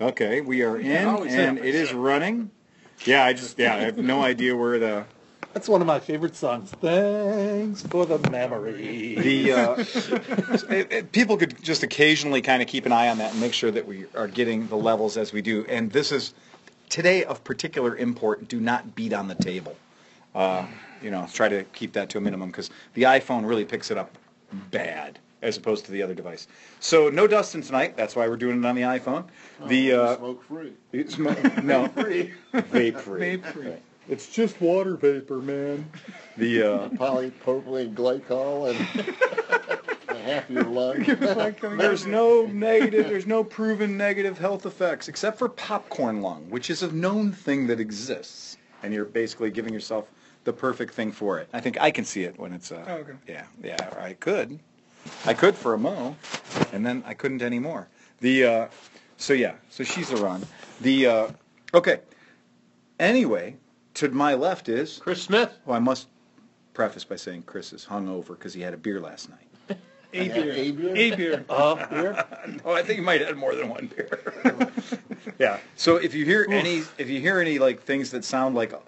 Okay, we are in, Yeah, always and it is running. Yeah, I just yeah, I have no idea where the That's one of my favorite songs. Thanks for the memory. the uh, it, it- people could just occasionally kind of keep an eye on that and make sure that we are getting the levels as we do. And this is today of particular import. Do not beat on the table. Uh, you know, try to keep that to a minimum because the iPhone really picks it up bad as opposed to the other device. So no Dustin tonight. That's why we're doing it on the iPhone. The uh, smoke free. it's mo- no Free. vape free. Vape free. Right. It's just water vapor, man. The uh, Polypropylene glycol and half your lung. There's no negative, there's no proven negative health effects except for popcorn lung, which is a known thing that exists. And you're basically giving yourself the perfect thing for it. I think I can see it when it's, uh, Oh, okay. yeah, yeah, I could. I could for a mo, and then I couldn't anymore. The, uh, so yeah, so she's a run. The, uh, okay. Anyway, to my left is, Chris Smith. well, I must preface by saying Chris is hungover because he had a beer last night. A beer. a beer. A beer. Uh, here. Oh, I think you might have had more than one beer. yeah. So if you hear any, if you hear any like things that sound like a,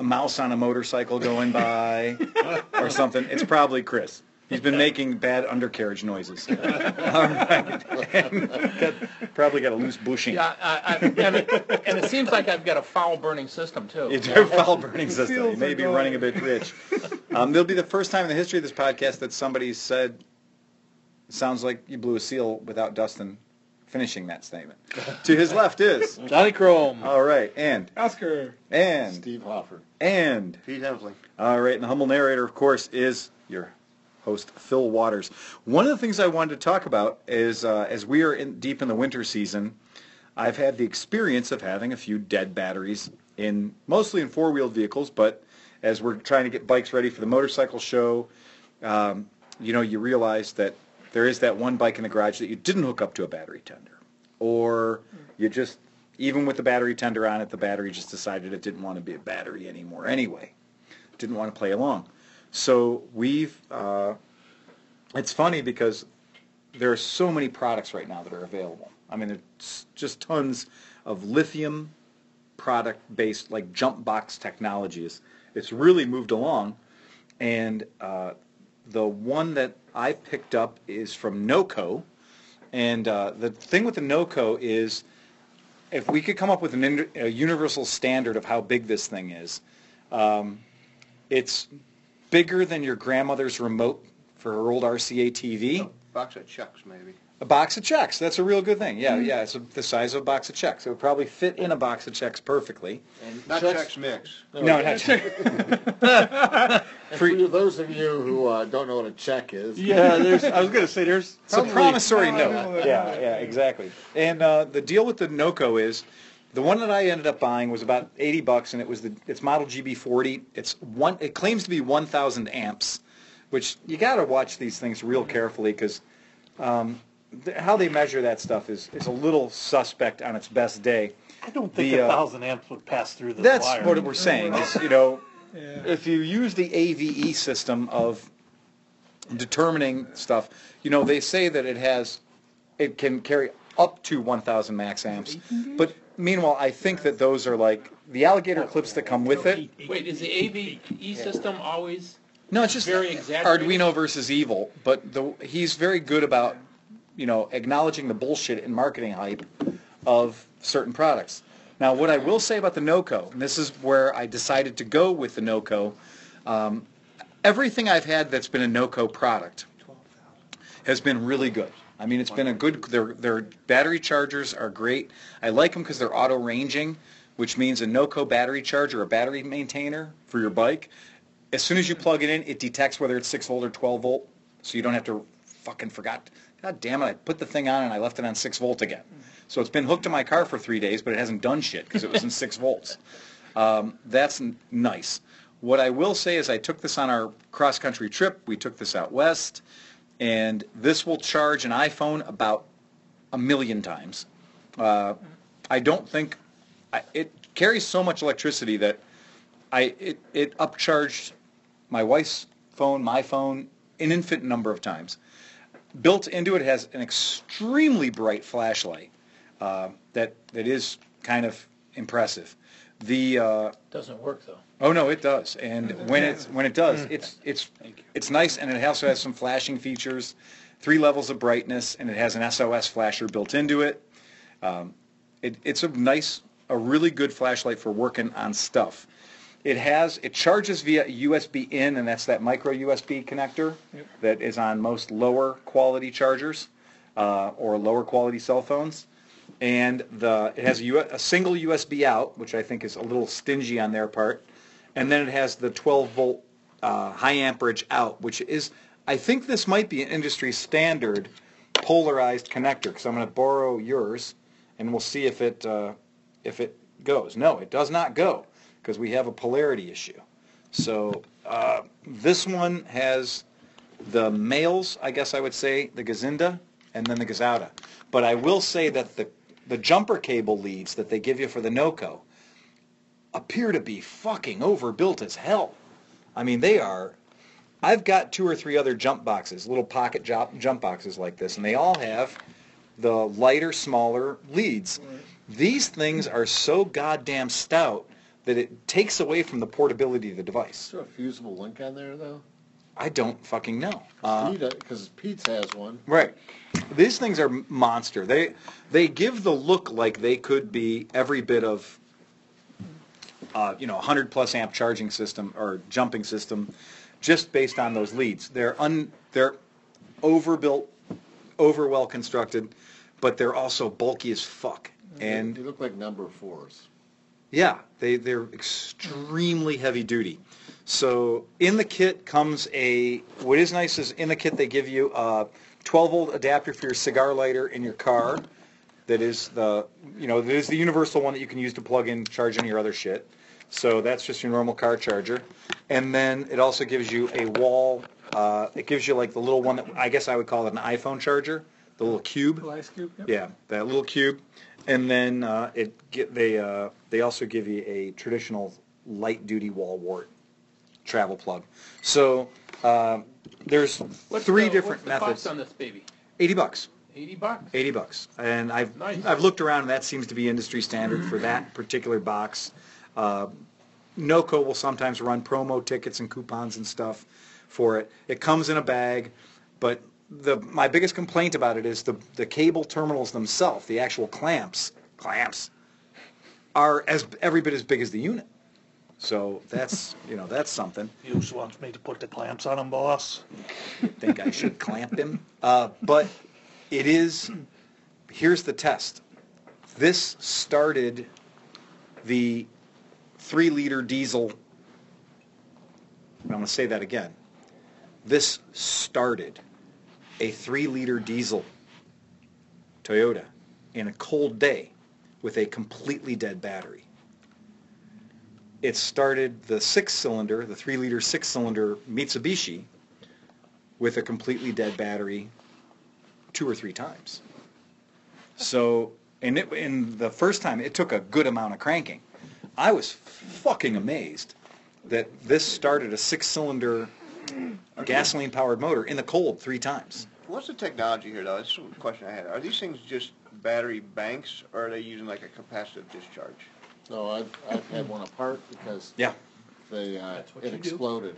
a mouse on a motorcycle going by or something, it's probably Chris. He's been making bad undercarriage noises. All right. And got, probably got a loose bushing. Yeah, I, I, and, it, and it seems like I've got a foul burning system too. It's a foul burning system. You may be going. running a bit rich. Um, there'll be the first time in the history of this podcast that somebody said, "Sounds like you blew a seal without Dustin finishing that statement." to his left is Johnny Chrome. all right, and Oscar. and Steve Hoffer. and Pete Hemsley. all right, and the humble narrator, of course, is your host, Phil Waters. One of the things I wanted to talk about is uh, as we are in, deep in the winter season, I've had the experience of having a few dead batteries in mostly in four-wheeled vehicles, but as we're trying to get bikes ready for the motorcycle show, um, you know, you realize that there is that one bike in the garage that you didn't hook up to a battery tender, or you just even with the battery tender on it, the battery just decided it didn't want to be a battery anymore anyway didn't want to play along. So we've, uh, it's funny because there are so many products right now that are available. I mean, there's just tons of lithium product-based, like jump box technologies. It's really moved along. And uh, the one that I picked up is from NOCO. And uh, the thing with the NOCO is if we could come up with an, a universal standard of how big this thing is, um, it's bigger than your grandmother's remote for her old RCA TV. A box of checks, maybe. A box of checks. That's a real good thing. Yeah, yeah. It's the size of a box of checks. It would probably fit in a box of checks perfectly. And not checks mix. No, not And For- for those of you who uh, don't know what a check is, Yeah, there's. I was gonna say there's. It's a promissory No, I know note. Yeah, yeah, exactly. And uh, the deal with the NOCO is, the one that I ended up buying was about 80 bucks, and it was the it's model GB40. It's one. It claims to be 1,000 amps, which you got to watch these things real carefully because um, th- how they measure that stuff is is a little suspect on its best day. I don't think the, a uh, thousand amps would pass through the That's wire. what we're saying. Is you know, Yeah. if you use the AVE system of determining stuff, you know, they say that it has, it can carry up to 1,000 max amps. But meanwhile, I think that those are like the alligator clips that come with it. Wait, is the AVE system always? No, it's just Very exaggerated. Arduino versus evil. But the, he's very good about, you know, acknowledging the bullshit and marketing hype of certain products. Now, what I will say about the NOCO, and this is where I decided to go with the NOCO, um, everything I've had that's been a NOCO product has been really good. I mean, it's been a good. Their their battery chargers are great. I like them because they're auto ranging, which means a NOCO battery charger, a battery maintainer for your bike. As soon as you plug it in, it detects whether it's six volt or twelve volt, so you don't have to fucking forgot. God damn it! I put the thing on and I left it on six volt again. So it's been hooked to my car for three days, but it hasn't done shit because it was in six volts. Um, that's n- nice. What I will say is I took this on our cross country trip. We took this out west, and this will charge an iPhone about a million times. Uh, I don't think I, it carries so much electricity that I it, it upcharged my wife's phone, my phone, an infinite number of times. Built into it has an extremely bright flashlight. uh, that that is kind of impressive. The uh, Doesn't work though. Oh no, it does. And when it's when it does, it's it's it's nice, and it also has some flashing features, three levels of brightness, and it has an SOS flasher built into it. Um, it it's a nice, a really good flashlight for working on stuff. It has it charges via USB in, and that's that micro USB connector that is on most lower quality chargers uh, or lower quality cell phones and the it has a, U- a single USB out, which I think is a little stingy on their part, and then it has the 12 volt uh, high amperage out, which is I think this might be an industry standard polarized connector. Because I'm going to borrow yours, and we'll see if it uh, if it goes. No, it does not go because we have a polarity issue. So uh, this one has the males, I guess I would say, the Gazinda, and then the Gazauda. But I will say that the, the jumper cable leads that they give you for the NOCO appear to be fucking overbuilt as hell. I mean, they are. I've got two or three other jump boxes, little pocket jump, jump boxes like this, and they all have the lighter, smaller leads. These things are so goddamn stout that it takes away from the portability of the device. Is there a fusible link on there though? I don't fucking know. Uh, Because Pete's has one. Right. These things are monster. They they give the look like they could be every bit of uh, you know, 100 plus amp charging system or jumping system just based on those leads. They're un they're overbuilt, over well constructed, but they're also bulky as fuck. And they look like number fours. yeah, they, they're extremely heavy duty. So in the kit comes a, what is nice is in the kit they give you a 12 volt adapter for your cigar lighter in your car. That is the, you know, that is the universal one that you can use to plug in, charge any of your other shit. So that's just your normal car charger. And then it also gives you a wall, uh, it gives you like the little one that, I guess I would call it an iPhone charger, the little cube. Ice cube. Yep. Yeah, that little cube, and then uh, it get, they uh, they also give you a traditional light duty wall wart travel plug. So uh, there's What's three the, different what's the methods. cost on this baby? Eighty bucks. Eighty bucks. Eighty bucks, and I've Nice. I've looked around, and that seems to be industry standard for that particular box. Uh, NOCO will sometimes run promo tickets and coupons and stuff for it. It comes in a bag, but the my biggest complaint about it is the the cable terminals themselves, the actual clamps, clamps, are as every bit as big as the unit. So that's you know that's something. You just wants me to put the clamps on them, boss. think I should clamp him. Uh, but it is, here's the test. This started the three liter diesel. I'm going to say that again. This started a three liter diesel Toyota in a cold day with a completely dead battery. It started the six cylinder, the three liter six cylinder Mitsubishi with a completely dead battery two or three times. So, and it, in the first time, it took a good amount of cranking. I was fucking amazed that this started a six-cylinder gasoline-powered motor in the cold three times. What's the technology here, though? That's a question I had. Are these things just battery banks, or are they using like a capacitive discharge? No, I've, I've had one apart because Yeah. they, uh, That's what it you do. exploded.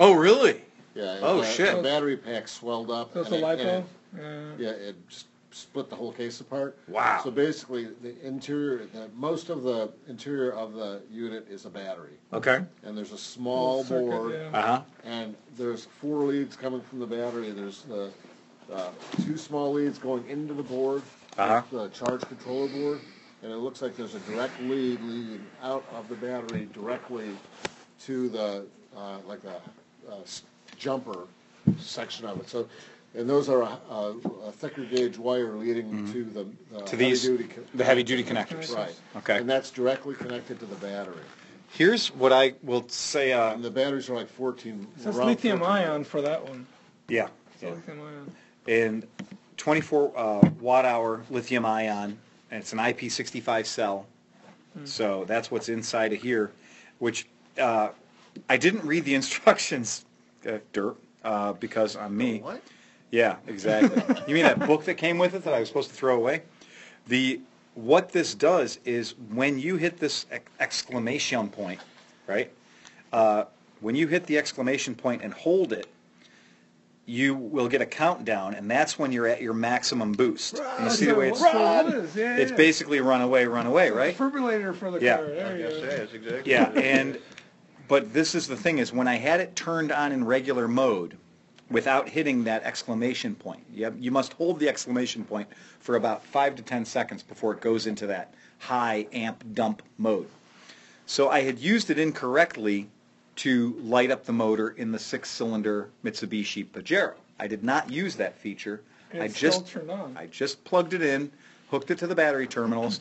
Oh, really? Yeah. Oh, the- shit. The battery pack swelled up. That's and a it- and lipo? it- Yeah, it s- split the whole case apart. Wow. So basically, the interior, the, most of the interior of the unit is a battery. Okay. And there's a small Circuit, board, yeah. Uh-huh. and there's four leads coming from the battery. There's the, uh, two small leads going into the board, Uh-huh. the charge controller board, and it looks like there's a direct lead leading out of the battery directly to the, uh, like the, uh, s- jumper section of it. So, and those are a, a, a thicker gauge wire leading to the, uh, Mm-hmm. To these, heavy duty. the heavy-duty connectors. Right. Okay. And that's directly connected to the battery. Here's what I will say. Uh, And the batteries are like fourteen. That's around lithium 14. ion for that one. yeah. It's lithium ion. and 24 uh, watt hour lithium ion, and it's an IP65 cell. So that's what's inside of here, which uh, I didn't read the instructions, uh, dirt, uh, because I'm me. What? Yeah, exactly. you mean that book that came with it that I was supposed to throw away? The what this does is when you hit this ex- exclamation point, right? Uh, when you hit the exclamation point and hold it, you will get a countdown, and that's when you're at your maximum boost. And you see the way it's That's what it is. Yeah, it's yeah. basically run away, run away, right? Defibrillator for the Yeah. car. There was you gonna go. say, exactly. Yeah, what it is. and but this is the thing is when I had it turned on in regular mode without hitting that exclamation point. You, you must hold the exclamation point for about five to ten seconds before it goes into that high amp dump mode. So I had used it incorrectly to light up the motor in the six-cylinder Mitsubishi Pajero. I did not use that feature. I just. I just plugged it in, hooked it to the battery terminals.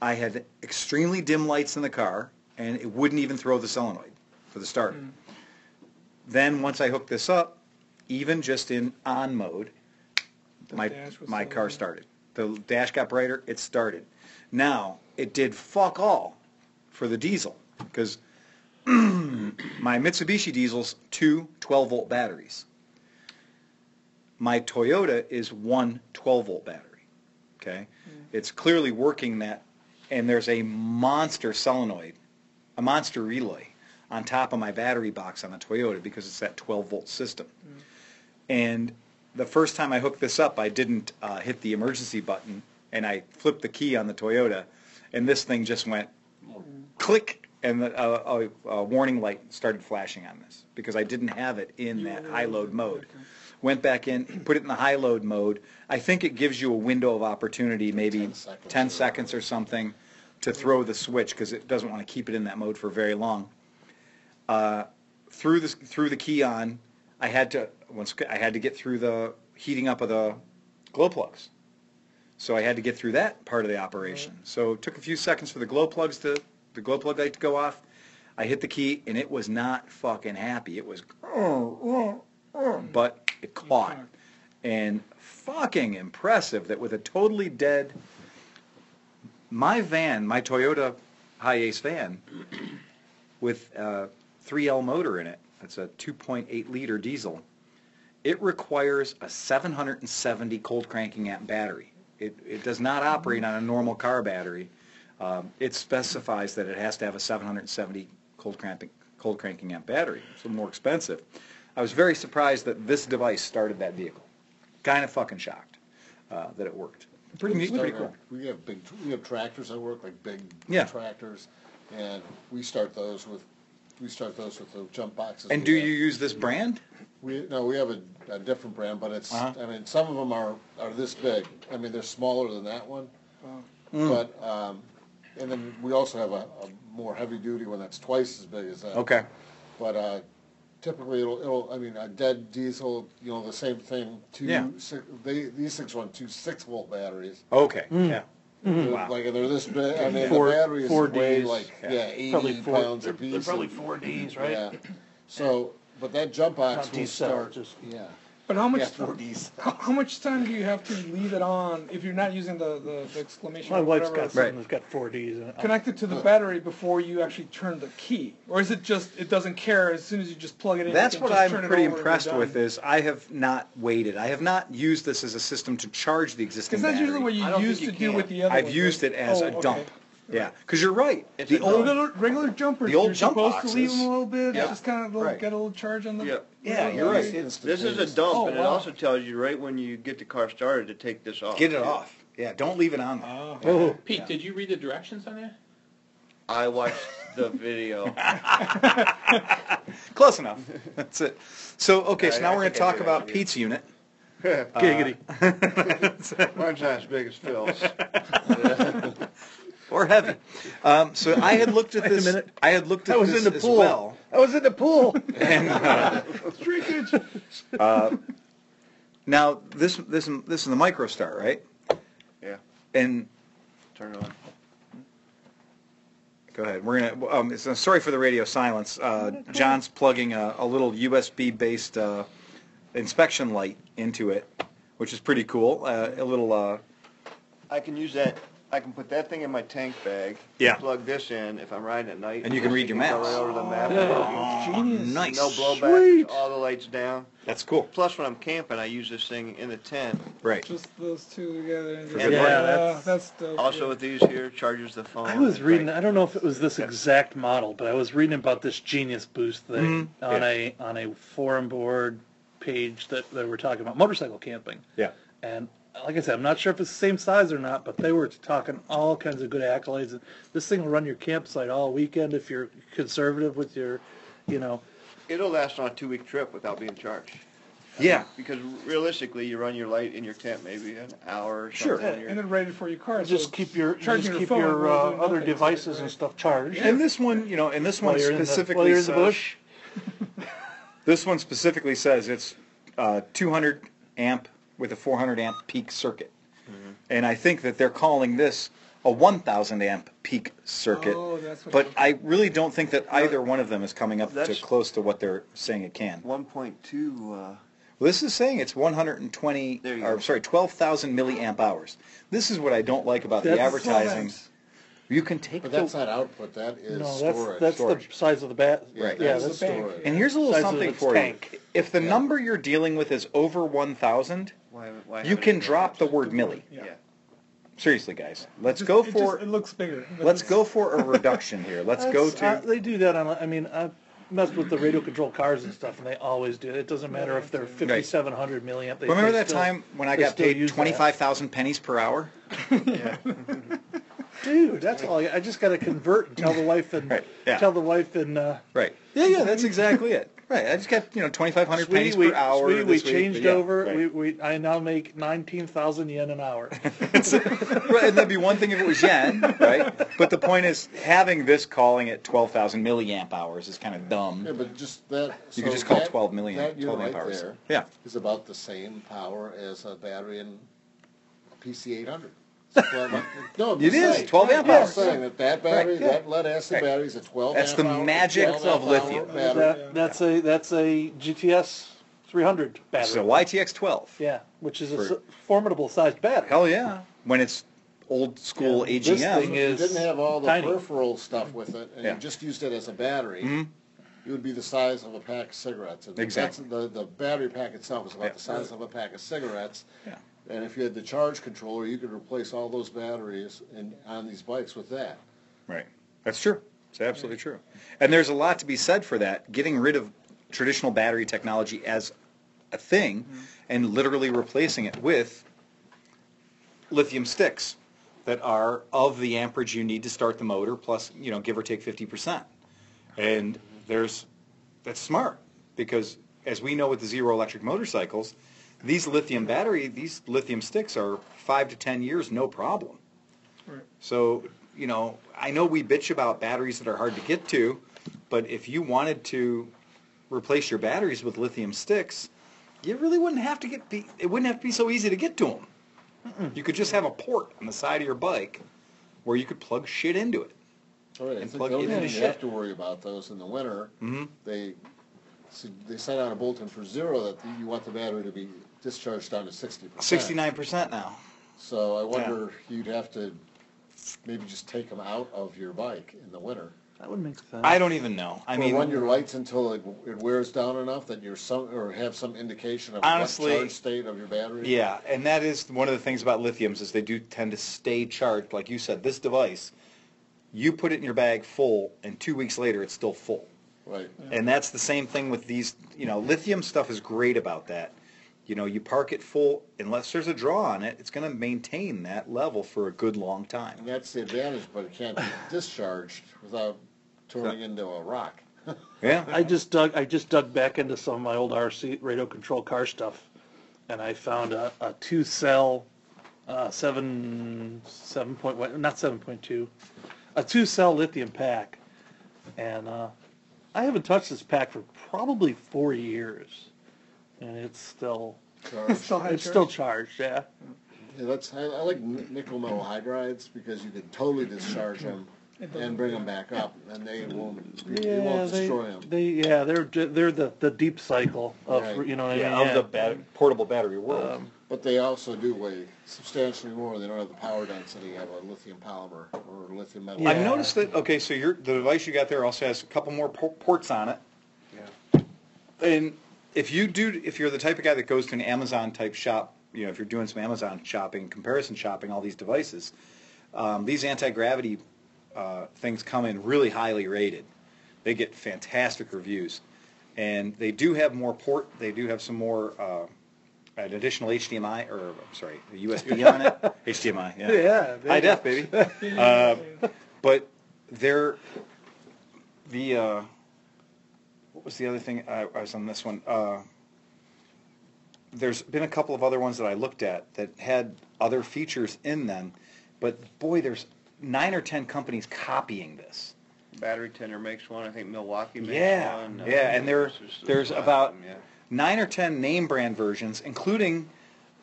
I had extremely dim lights in the car, and it wouldn't even throw the solenoid for the starter. Hmm. Then once I hooked this up, even just in on mode, The my dash was my still car on. started. The dash got brighter. It started. Now it did fuck all for the diesel because my Mitsubishi diesel's two 12 volt batteries. My Toyota is one 12 volt battery. Okay, mm. it's clearly working that, and there's a monster solenoid, a monster relay on top of my battery box on the Toyota because it's that 12 volt system. Mm. And the first time I hooked this up, I didn't uh, hit the emergency button, and I flipped the key on the Toyota, and this thing just went click, and the, uh, a, a warning light started flashing on this because I didn't have it in that high load mode. Went back in, put it in the high load mode. I think it gives you a window of opportunity, maybe 10 seconds 10 or- seconds or something, to throw the switch because it doesn't want to keep it in that mode for very long. Uh, threw the threw the key on. I had to once I had to get through the heating up of the glow plugs. So I had to get through that part of the operation. So it took a few seconds for the glow plugs to the glow plug light to go off. I hit the key and it was not fucking happy. It was but it caught. And fucking impressive that with a totally dead my van, my Toyota Hiace van with a 3L motor in it. That's a 2.8 liter diesel. It requires a 770 cold cranking amp battery. It, it does not operate on a normal car battery. Um, it specifies that it has to have a 770 cold cranking, cold cranking amp battery. It's a little more expensive. I was very surprised that this device started that vehicle. Kind of fucking shocked uh, that it worked. Pretty neat, pretty cool. We have big, we have tractors that work, like big Yeah. tractors, and we start those with, we start those with the jump boxes. And we do have. you use this brand? We, no, we have a, a different brand, but it's, Uh-huh. I mean, some of them are, are this big. I mean, they're smaller than that one. Mm. But, um, and then we also have a, a more heavy duty one that's twice as big as that. Okay. But, uh, typically it'll, it'll, I mean, a dead diesel, you know, the same thing, two, Yeah. si- they, these things run two six volt batteries. Okay. Mm. Yeah. They're- Wow. Like, they're this big, I mean, Four- the battery is four weigh Ds. like, Yeah. yeah, Probably eighty four, pounds they're, a piece. they're probably and- four Ds, right? Yeah, so, but that jump box Not will start, just, yeah. But how much Yeah, four Ds. how, how much time do you have to leave it on if you're not using the, the, the exclamation my or wife's whatever got it's something Right. that's got four Ds in it. connected to the battery before you actually turn the key? Or is it just it doesn't care as soon as you just plug it in? That's can what just I'm turn it pretty over and you're impressed with done? is I have not waited. I have not used this as a system to charge the existing battery. Because that's battery. usually what I you don't used to think you do can. with the other I've ones, used right? it as Oh, a okay. dump. Yeah, because you're right. It's the a old, Regular, regular jumpers, The old you're jump supposed to leave boxes. them a little bit, Yeah. just kind of little, Right. get a little charge on the. Yeah. Yeah, you're right. This is a dump, Oh, and it wow. also tells you right when you get the car started to take this off. get it off. Yeah, don't leave it on there. Oh. Oh, Pete, did you read the directions on there? I watched the video. Close enough. That's it. So okay, so I- now I we're going to think I talk do about actually. Pete's unit. Uh, giggity. Mine's not as big as Phil's. Or heavy. Um, so I had looked at Wait a this. minute. I had looked at this. I was this in the as pool. well. I was in the pool. And, uh, now this this this is the MicroStar, right? Yeah. And Turn it on. go ahead. We're gonna. Um, it's, uh, sorry for the radio silence. Uh, John's plugging a, a little USB based uh, inspection light into it, which is pretty cool. Uh, a little. Uh, I can use that I can put that thing in my tank bag. Yeah. Plug this in if I'm riding at night. And you can read your Go maps. right over the map. Yeah. Genius. Nice. No blowback. Sweet. All the lights down. That's cool. Plus, when I'm camping, I use this thing in the tent. Right. Just those two together. and Yeah, just- that's- that's dope. Also, yeah. with these here, charges the phone. I was reading. like- I don't know if it was this exact model, but I was reading about this Genius Boost thing Mhm. on Yeah. a on a forum board page that they were talking about motorcycle camping. Yeah. And like I said, I'm not sure if it's the same size or not, but they were talking all kinds of good accolades. And this thing will run your campsite all weekend if you're conservative with your, you know. It'll last on a two-week trip without being charged. Yeah. Because realistically, you run your light in your tent maybe an hour or Sure. something. and then rated for your car. so Just keep your charging just your keep phone your will uh, do other nothing. devices and stuff charged. And this one, you know, and this one while you're in the, specifically while you're in the says, bush. this one specifically says it's uh, 200 amp with a 400 amp peak circuit. Mm-hmm. And I think that they're calling this a 1000 amp peak circuit. Oh, that's what but I really don't think that either one of them is coming up to close to what they're saying it can. One point two, uh, Well, this is saying it's 120, or go. sorry, 12,000 milliamp hours. This is what I don't like about the That's- advertising. You can take But the that's not output, that is No, storage. that's that's storage. the size of the bat. Right. Yeah, That's that's the bank. storage. And here's a little Size something for tank. you. If the Yeah. number you're dealing with is over 1,000, why, why you haven't can it- drop the word milli. Yeah. Yeah. Seriously, guys. Let's Just- go it just- for it looks bigger. let's go for a reduction here. Let's go That's- uh, to they do that on. I mean, I've messed with the radio control cars and stuff, and they always do. It. It doesn't matter if they're 5,700 milliamp. They, Remember they that still- time when I they got still paid use that. 25,000 pennies per hour? Dude, that's all. I, I just got to convert and tell the wife and Right, yeah. tell the wife and uh, Right. Yeah, yeah, that's exactly it. Right. I just got, you know, 2,500 sweetie, pennies we, per hour. sweetie, we this week, changed yeah, over. right. We, we I now make 19,000 yen an hour. right, and that'd be one thing if it was yen, right? But the point is, having this calling it 12,000 milliamp hours is kind of dumb. Yeah, but just that. You so could just call it that- 12 million, That 12 unit amp right hours. there Yeah. is about the same power as a battery in a PC 800. no, I'm It just is, saying. 12 amp I'm hours. saying that that battery, Right, yeah. that lead acid Right. battery is a 12 That's amp the hour, magic 12 amp of hour lithium. battery. that, that's a that's a GTS 300 battery. So YTX 12. Yeah, which is a For- formidable sized battery. Hell yeah. When it's old school Yeah, AGM. this thing If you is didn't have all the tiny. peripheral stuff with it, and Yeah. you just used it as a battery, mm-hmm. it would be the size of a pack of cigarettes. And Exactly. That's, the, the battery pack itself is about Yeah. the size of a pack of cigarettes. Yeah. And if you had the charge controller, you could replace all those batteries in, on these bikes with that. Right. That's true. It's absolutely true. And there's a lot to be said for that, getting rid of traditional battery technology as a thing mm-hmm. and literally replacing it with lithium sticks that are of the amperage you need to start the motor plus, you know, give or take 50%. And there's that's smart because as we know with the zero electric motorcycles, these lithium battery, these lithium sticks are 5 to 10 years no problem. Right. So, you know, I know we bitch about batteries that are hard to get to, but if you wanted to replace your batteries with lithium sticks, you really wouldn't have to get be, it wouldn't have to be so easy to get to them. You could just have a port on the side of your bike where you could plug shit into it. All right, And think plug it only in thing the you have to worry about those in the winter, hmm they, so they sent out a bulletin for zero that you want the battery to be discharged down to sixty percent. 69% now. So I wonder, you'd have to maybe just take them out of your bike in the winter. That would make sense. I don't even know. I Or mean, run your lights until it, it wears down enough that you're some, or have some indication of Honestly, what charge state of your battery. Yeah, and that is one of the things about lithiums is they do tend to stay charged. Like you said, this device, you put it in your bag full, and two weeks later it's still full. Right. And that's the same thing with these. You know, lithium stuff is great about that. You know, you park it full, unless there's a draw on it, it's going to maintain that level for a good long time. And that's the advantage, but it can't be discharged without turning into a rock. Yeah. I just dug I just dug back into some of my old RC radio control car stuff, and I found a, a two cell, uh, seven seven point one not seven point two, a two cell lithium pack, and uh, I haven't touched this pack for probably four years, and it's still Charged. Still high it's still charged. Yeah. Yeah, that's, I, I like ni- nickel metal hydrides because you can totally discharge them It doesn't- and bring them back up, and they won't, you Yeah, won't they, destroy them. they yeah they're ju- they're the, the deep cycle of Right. you know what I Yeah, mean of the bat- portable battery world. Um, But they also do weigh substantially more. They don't have the power density of a lithium polymer or lithium metal. Yeah. I've noticed that, okay, so your, the device you got there also has a couple more por- ports on it. Yeah. And if you do, if you're the type of guy that goes to an Amazon type shop, you know, if you're doing some Amazon shopping, comparison shopping, all these devices, um, these anti-gravity uh, things come in really highly rated. They get fantastic reviews, and they do have more port. They do have some more uh, an additional HDMI or I'm sorry, a USB on it. HDMI, yeah, Yeah, high def, baby. uh, but they're the uh, was the other thing I, I was on this one? Uh, there's been a couple of other ones that I looked at that had other features in them, but boy, there's nine or ten companies copying this. Battery Tender makes one, I think Milwaukee makes Yeah, one. uh, yeah, and there there's there's a lot of about them, yeah. nine or ten name brand versions, including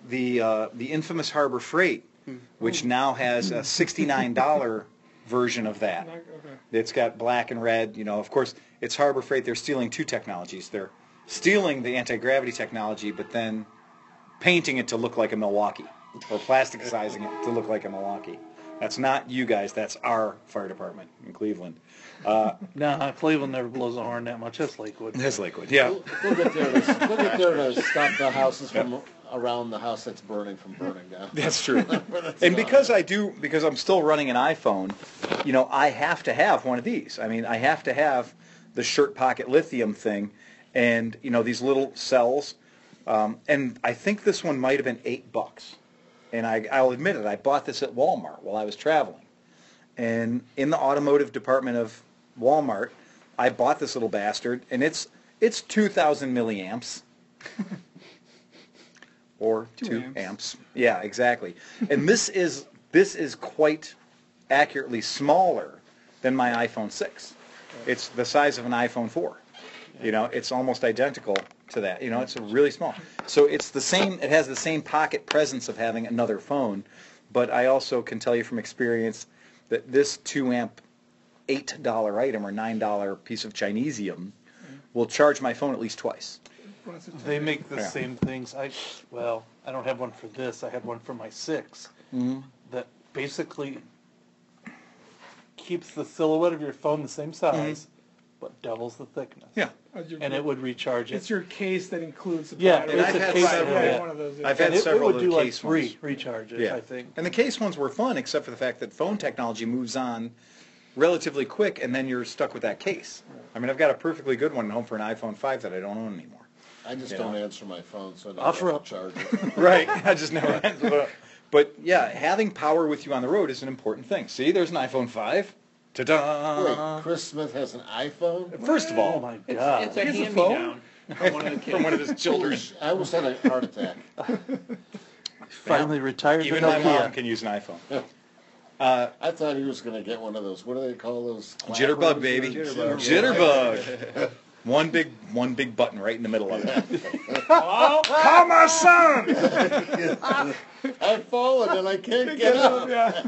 the uh, the infamous Harbor Freight, which now has a sixty nine dollar version of that. Okay. It's got black and red. You know, of course, it's Harbor Freight. They're stealing two technologies. They're stealing the anti-gravity technology, but then painting it to look like a Milwaukee, or plasticizing it to look like a Milwaukee. That's not you guys. That's our fire department in Cleveland. Uh, Nah, Cleveland never blows a horn that much. That's Lakewood. that's Lakewood. Yeah. We'll get there to, we'll get there to stop the houses from around the house that's burning from burning down. That's true. and because I do, because I'm still running an iPhone, you know, I have to have one of these. I mean, I have to have the shirt pocket lithium thing, and you know these little cells. Um, and I think this one might have been eight bucks. And I, I'll admit it, I bought this at Walmart while I was traveling. And in the automotive department of Walmart, I bought this little bastard, and it's it's 2,000 milliamps. or two, amps. amps. Yeah, exactly. and this is this is quite accurately smaller than my iPhone 6. It's the size of an iPhone 4. You know, it's almost identical to that. You know, it's really small. So it's the same. It has the same pocket presence of having another phone, but I also can tell you from experience that this two amp, eight dollar item or nine dollar piece of Chinesium will charge my phone at least twice. They make the Yeah. same things. I well, I don't have one for this. I had one for my 6 mm-hmm. that basically keeps the silhouette of your phone the same size, but doubles the thickness. Yeah. Uh, your- and it would recharge it. It's your case that includes the Yeah, battery. it's a Right, case right, that- yeah. one of those. yeah. I've had and it, several it would do the like case three ones. recharges. Yeah. I think. And the case ones were fun, except for the fact that phone technology moves on relatively quick, and then you're stuck with that case. I mean, I've got a perfectly good one at home for an iPhone 5 that I don't own anymore. I just You don't know. answer my phone, so I don't Offer have up. to charge it. Right. I just never. but, but yeah, having power with you on the road is an important thing. See, there's an iPhone 5. Ta-da! Wait, Chris Smith has an iPhone? First of all, Oh all, my It's, god! it's a Here's a hand-me-down from one of the kids. from one of his children. I almost had a heart attack. Finally retired the Even my mom can use an iPhone. Uh, I thought he was going to get one of those. What do they call those? Jitterbug, clappers? baby. Jitterbug. Jitterbug. One big, one big button right in the middle of it. Call my son! I've fallen and I can't get up. yeah.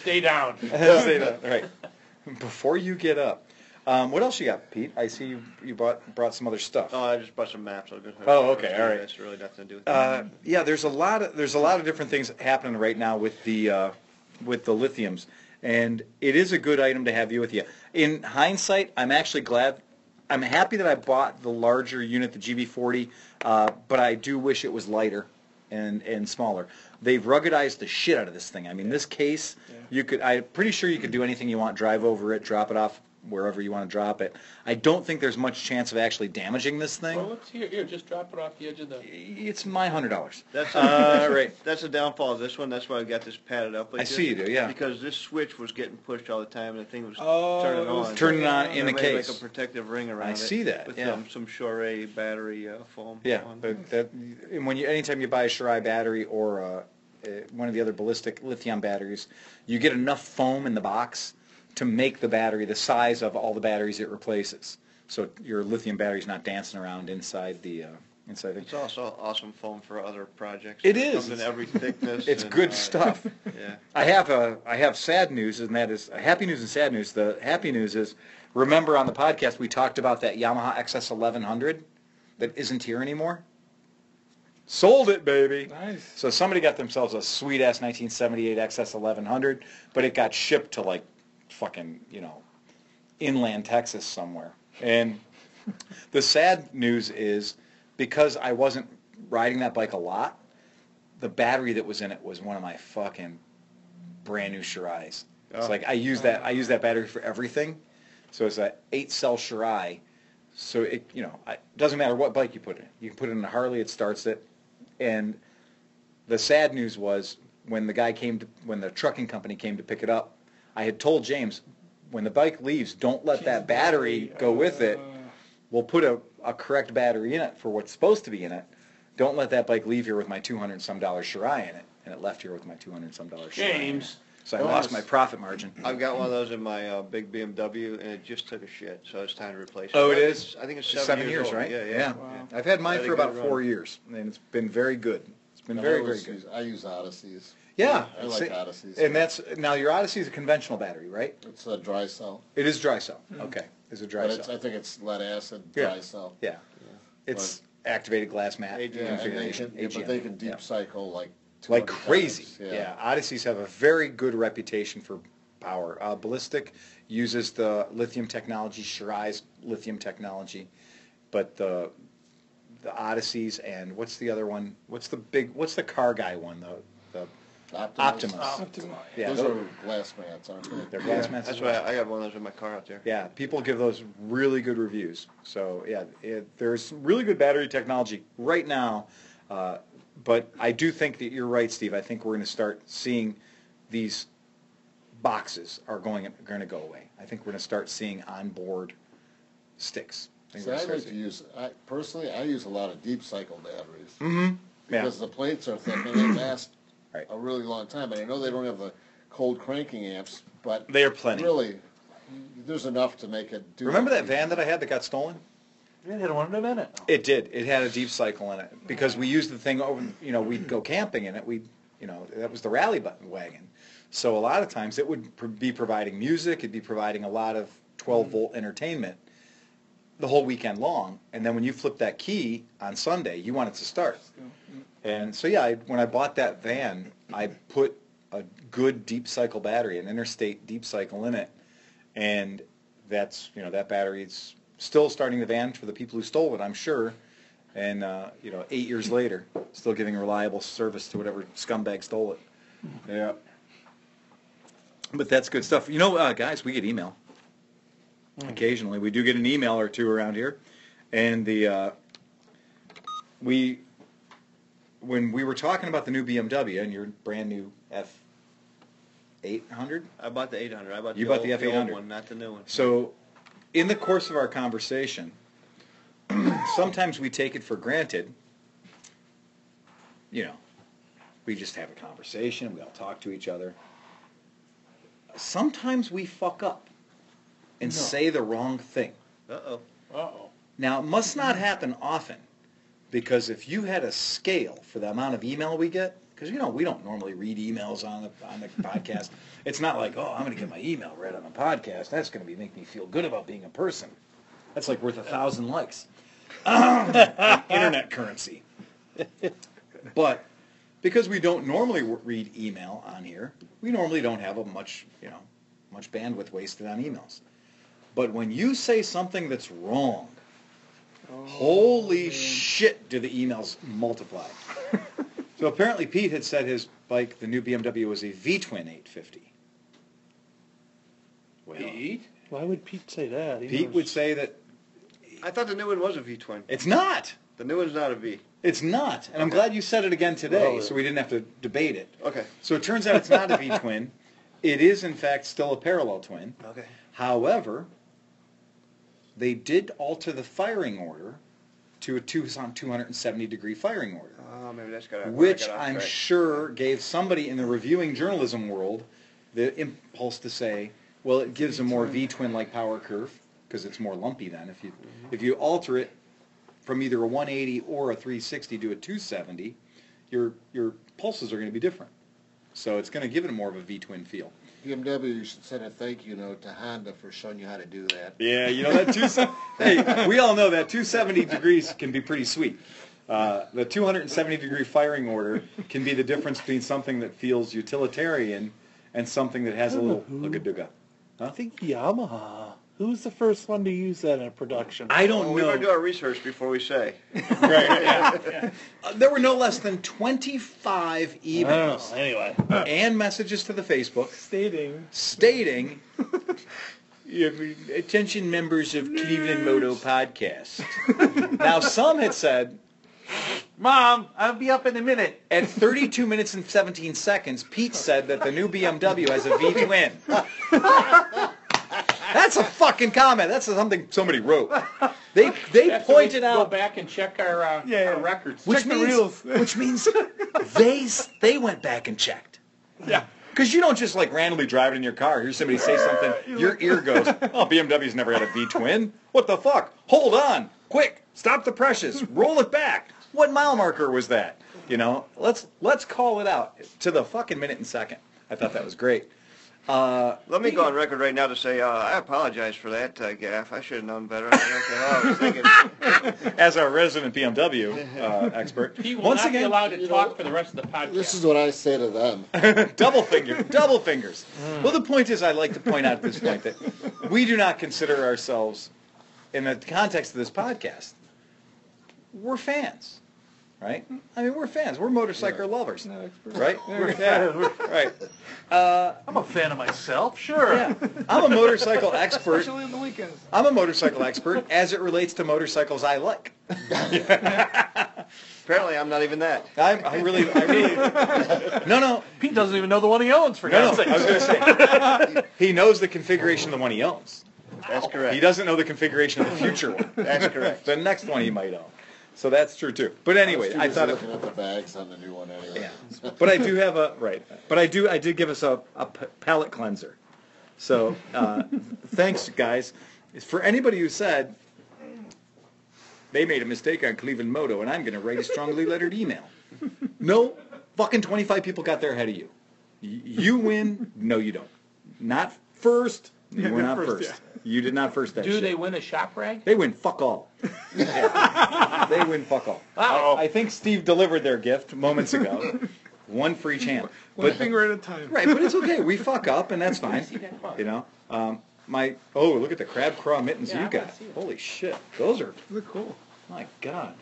Stay down. Say that, right. Before you get up, um, what else you got, Pete? I see you, you bought brought some other stuff. Oh, I just bought some maps. I'll go ahead. Oh, okay, all right. That's really nothing to do with it. Uh, yeah, there's a lot of there's a lot of different things happening right now with the uh, with the lithiums, and it is a good item to have you with you. In hindsight, I'm actually glad. I'm happy that I bought the larger unit, the GB40, uh, but I do wish it was lighter and and smaller. They've ruggedized the shit out of this thing. I mean, this case, you could. I'm pretty sure you could do anything you want. Drive over it, drop it off wherever you want to drop it. I don't think there's much chance of actually damaging this thing. Well, let's here, here, just drop it off the edge of the. It's my hundred dollars. That's Uh, right. That's the downfall of this one. That's why I got this padded up. Like I this, see you do, yeah. Because this switch was getting pushed all the time, and the thing was Oh, turning it was on. Turning on in They the case. Like a protective ring around I it. see that, With yeah. um, some Shore battery uh, foam. Yeah, on. but that, and when you, anytime you buy a Shorai battery or uh, uh, one of the other ballistic lithium batteries, you get enough foam in the box to make the battery the size of all the batteries it replaces. So your lithium battery's not dancing around inside the uh, inside the. It's also awesome foam for other projects. It It is. comes in every thickness. It's and, good uh, stuff. Yeah. I have a I have sad news, and that is happy news and sad news. The happy news is, remember on the podcast we talked about that Yamaha XS1100 that isn't here anymore. Sold it, baby. Nice. So somebody got themselves a sweet ass 1978 XS 1100, but it got shipped to like fucking you know inland Texas somewhere. And the sad news is because I wasn't riding that bike a lot, the battery that was in it was one of my fucking brand new Shorais. It's Oh. like I use that I use that battery for everything. So it's a eight cell Shorai. So it you know it doesn't matter what bike you put it in. You can put it in a Harley, it starts it. And the sad news was when the guy came to when the trucking company came to pick it up, I had told James when the bike leaves, don't let that battery go with it. We'll put a, a correct battery in it for what's supposed to be in it. Don't let that bike leave here with my two hundred some dollar Shorai in it. And it left here with my two hundred some dollar Shorai. in it. James. So I lost my profit margin. I've got one of those in my uh, big BMW, and it just took a shit, so it's time to replace it. Oh, It's- I think it's It's seven, years, old. right? Yeah, yeah. Wow. I've had mine Had a for about four years, and it's been very good. It's been I very, very good. use- I use Odysseys. Yeah, I like see- Odysseys. And that's now your Odyssey is a conventional battery, right? It's a dry cell, It is dry cell. Okay, it's a dry but it's, cell. I think it's lead acid Yeah. dry cell. Yeah, it's activated glass mat AGM. Yeah, and they configuration. can, yeah, but they can yeah. deep cycle like like crazy. times, Yeah. Odysseys have a very good reputation for power. Uh, Ballistic uses the lithium technology, Shorai's lithium technology, but the the Odysseys and what's the other one? What's the big? What's the car guy one? The the Optimus. Optimus. Yeah, Those those- are glass mats, aren't they? they're glass mats. That's why well. I I got one of those in my car out there. Yeah, people give those really good reviews. So yeah, it, there's some really good battery technology right now. Uh, but I do think that you're right, Steve. I think we're going to start seeing these boxes are going going to go away. I think we're going to start seeing onboard sticks. I think See, we're I gonna like start to use, I, personally, I use a lot of deep cycle batteries. seeing- Yeah. Because the plates are thick and they last Right. a really long time. And I know they don't have the cold cranking amps, but They are plenty. really, there's enough to make it do. Remember that van that I had that got stolen? It had one in a minute. It did. It had a deep cycle in it because we used the thing over. You know, we'd go camping in it. We, you know, that was the rally button wagon. So a lot of times it would pr- be providing music. It'd be providing a lot of 12 volt entertainment the whole weekend long. And then when you flip that key on Sunday, you want it to start. And so yeah, I, when I bought that van, I put a good deep cycle battery, an interstate deep cycle in it, and that's you know that battery's still starting the van for the people who stole it, I'm sure. And uh, you know, eight years later, still giving reliable service to whatever scumbag stole it. Yeah. But that's good stuff. You know, uh, guys, we get email. Occasionally, we do get an email or two around here, and the uh, we when we were talking about the new BMW and your brand new F eight hundred. I bought the 800. I bought You the bought old, the F800. one, not the new one. So, in the course of our conversation, sometimes we take it for granted. You know, we just have a conversation. We all talk to each other. Sometimes we fuck up and say the wrong thing. Uh-oh. Uh-oh. Now, it must not happen often, because if you had a scale for the amount of email we get, because you know we don't normally read emails on the on the podcast. It's not like, oh, I'm going to get my email read on the podcast. That's going to be make me feel good about being a person. That's like worth a thousand likes. Internet currency. But because we don't normally w- read email on here, we normally don't have a much, you know, much bandwidth wasted on emails. But when you say something that's wrong, holy oh, shit, do the emails multiply. so apparently Pete had said his bike, the new BMW, was a V-twin 850. Well, Pete? Why would Pete say that? He Pete knows- would say that I thought the new one was a V-twin. it's not. The new one's not a V. It's not. And I'm glad you said it again today, Well, uh, so we didn't have to debate it. Okay. So it turns out it's not a V-twin. It is, in fact, still a parallel twin. Okay. However, they did alter the firing order to a Tucson 270 degree firing order, Oh, maybe that's got which I'm track. sure gave somebody in the reviewing journalism world the impulse to say, well, it gives a more V-twin like power curve because it's more lumpy then. If you mm-hmm. if you alter it from either a 180 or a 360 to a 270, your your pulses are going to be different. So it's going to give it more of a V-twin feel. BMW, should send a thank you note to Honda for showing you how to do that. Yeah, you know that two. hey, we all know that 270 degrees can be pretty sweet. Uh, the 270 degree firing order can be the difference between something that feels utilitarian and something that has a little looga I think Yamaha. Who's the first one to use that in a production? I don't Well, we know. better do our research before we say. Uh, there were no less than 25 I don't emails know. Anyway, and messages to the Facebook Stating. stating, attention members of Cleveland Moto Podcast. now, some had said, Mom, I'll be up in a minute. at 32 minutes and 17 seconds, Pete said that the new BMW has a V-twin. That's a fucking comment. That's something somebody wrote. They they That's why we pointed Go back and check our, uh, Yeah, our records. which Check the means reels. which means they they went back and checked. Yeah. Because you don't just like randomly drive it in your car. Hear somebody say something, your ear goes, "Oh, BMW's never had a V-twin. What the fuck? Hold on, quick, stop the precious, roll it back. What mile marker was that? You know, let's let's call it out to the fucking minute and second. I thought that was great. Uh, Let me go on record right now to say uh, I apologize for that, uh, Gaffe. I should have known better. I don't know what I was thinking. as our resident BMW uh, expert, He will once not be again, allowed to talk know, for the rest of the podcast. This is what I say to them. double finger, double fingers. Well, the point is, I'd like to point out at this point that we do not consider ourselves, in the context of this podcast, we're fans, right? I mean, we're fans. We're motorcycle lovers, right? We're, yeah, right. Uh, I'm a fan of myself. Sure. Yeah, I'm a motorcycle expert. Especially on the weekends. I'm a motorcycle expert as it relates to motorcycles I like. Apparently, I'm not even that. I, I really, I really, no, no, Pete doesn't even know the one he owns. For no, God's no. sake. I was going to say, he knows the configuration of the one he owns. That's correct. He doesn't know the configuration of the future one. That's correct. The next one he might own. So that's true too. But anyway, I was thought it, looking at the bags on the new one anyway. yeah. But I do have a right. But I do I did give us a, a palate cleanser. So uh, thanks guys. For anybody who said they made a mistake on Cleveland Moto and I'm going to write a strongly lettered email. No, fucking 25 people got there ahead of you. Y- You win. No, you don't. Not first. You Yeah, were not not first, first. You did not first that Do shit. they win a shop rag? They win fuck all. They win fuck all. Wow. I think Steve delivered their gift moments ago. One for each hand. One But, finger at a time. right, but it's okay. We fuck up, and that's fine. See that? Come on. You know, um, my oh, look at the crab craw mittens Yeah, you I got. Holy shit, those are Look cool. my god.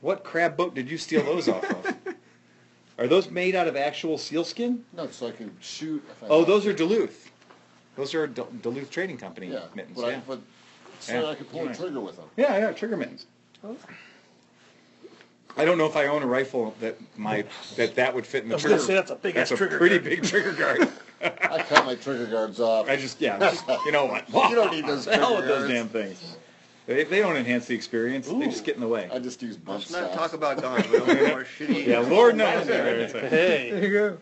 What crab boat did you steal those off of? Are those made out of actual sealskin? No, so I can shoot. If I Oh, those to. are Duluth. Those are Dul- Duluth Trading Company Yeah, mittens. but, I, yeah. but so Yeah. I can pull Yeah. a trigger with them. Yeah, yeah, trigger mittens. Oh. I don't know if I own a rifle that my that that would fit in the I was trigger. gonna say that's a big That's ass a trigger. pretty guard. big trigger guard. I cut my trigger guards off. I just yeah, just, you know what? You don't need those the hell with trigger those guards. damn things. They, they don't enhance the experience. They just get in the way. I just use bump Let's not stops. talk about guns. We don't want more shitty. Yeah, Lord knows. All Hey. There you go.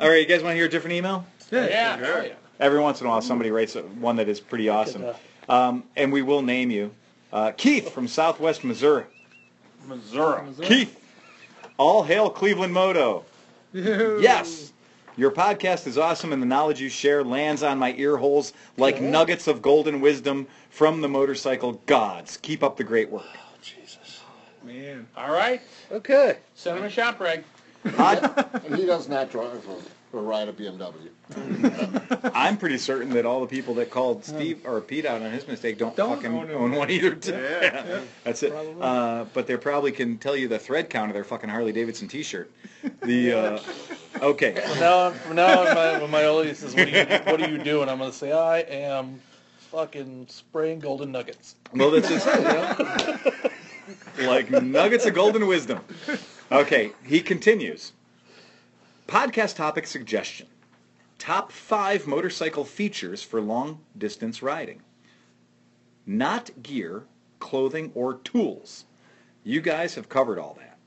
All right, you guys want to hear a different email? Yeah. Sure. yeah. Every once in a while, somebody writes one that is pretty awesome, um, and we will name you. Uh, Keith from Southwest Missouri. Missouri. Keith, all hail Cleveland Moto. Yes. Your podcast is awesome, and the knowledge you share lands on my ear holes like nuggets of golden wisdom from the motorcycle gods. Keep up the great work. Oh, Jesus. Man. All right. Okay. Send him a shop rag. And he does not drive or, or ride a BMW. I'm pretty certain that all the people that called Steve or Pete out on his mistake don't, Don't fucking own own, it. one either. Too. Yeah. That's it. Uh, but they probably can tell you the thread count of their fucking Harley Davidson T-shirt. The uh, okay. From now on, from now on, my, when my old lady says, what do, you, "What do you do?" and I'm gonna say, "I am fucking spraying golden nuggets." Well, that's just it, you know? like nuggets of golden wisdom. Okay, he continues. Podcast topic suggestion: Top five motorcycle features for long distance riding. Not gear, clothing, or tools. You guys have covered all that.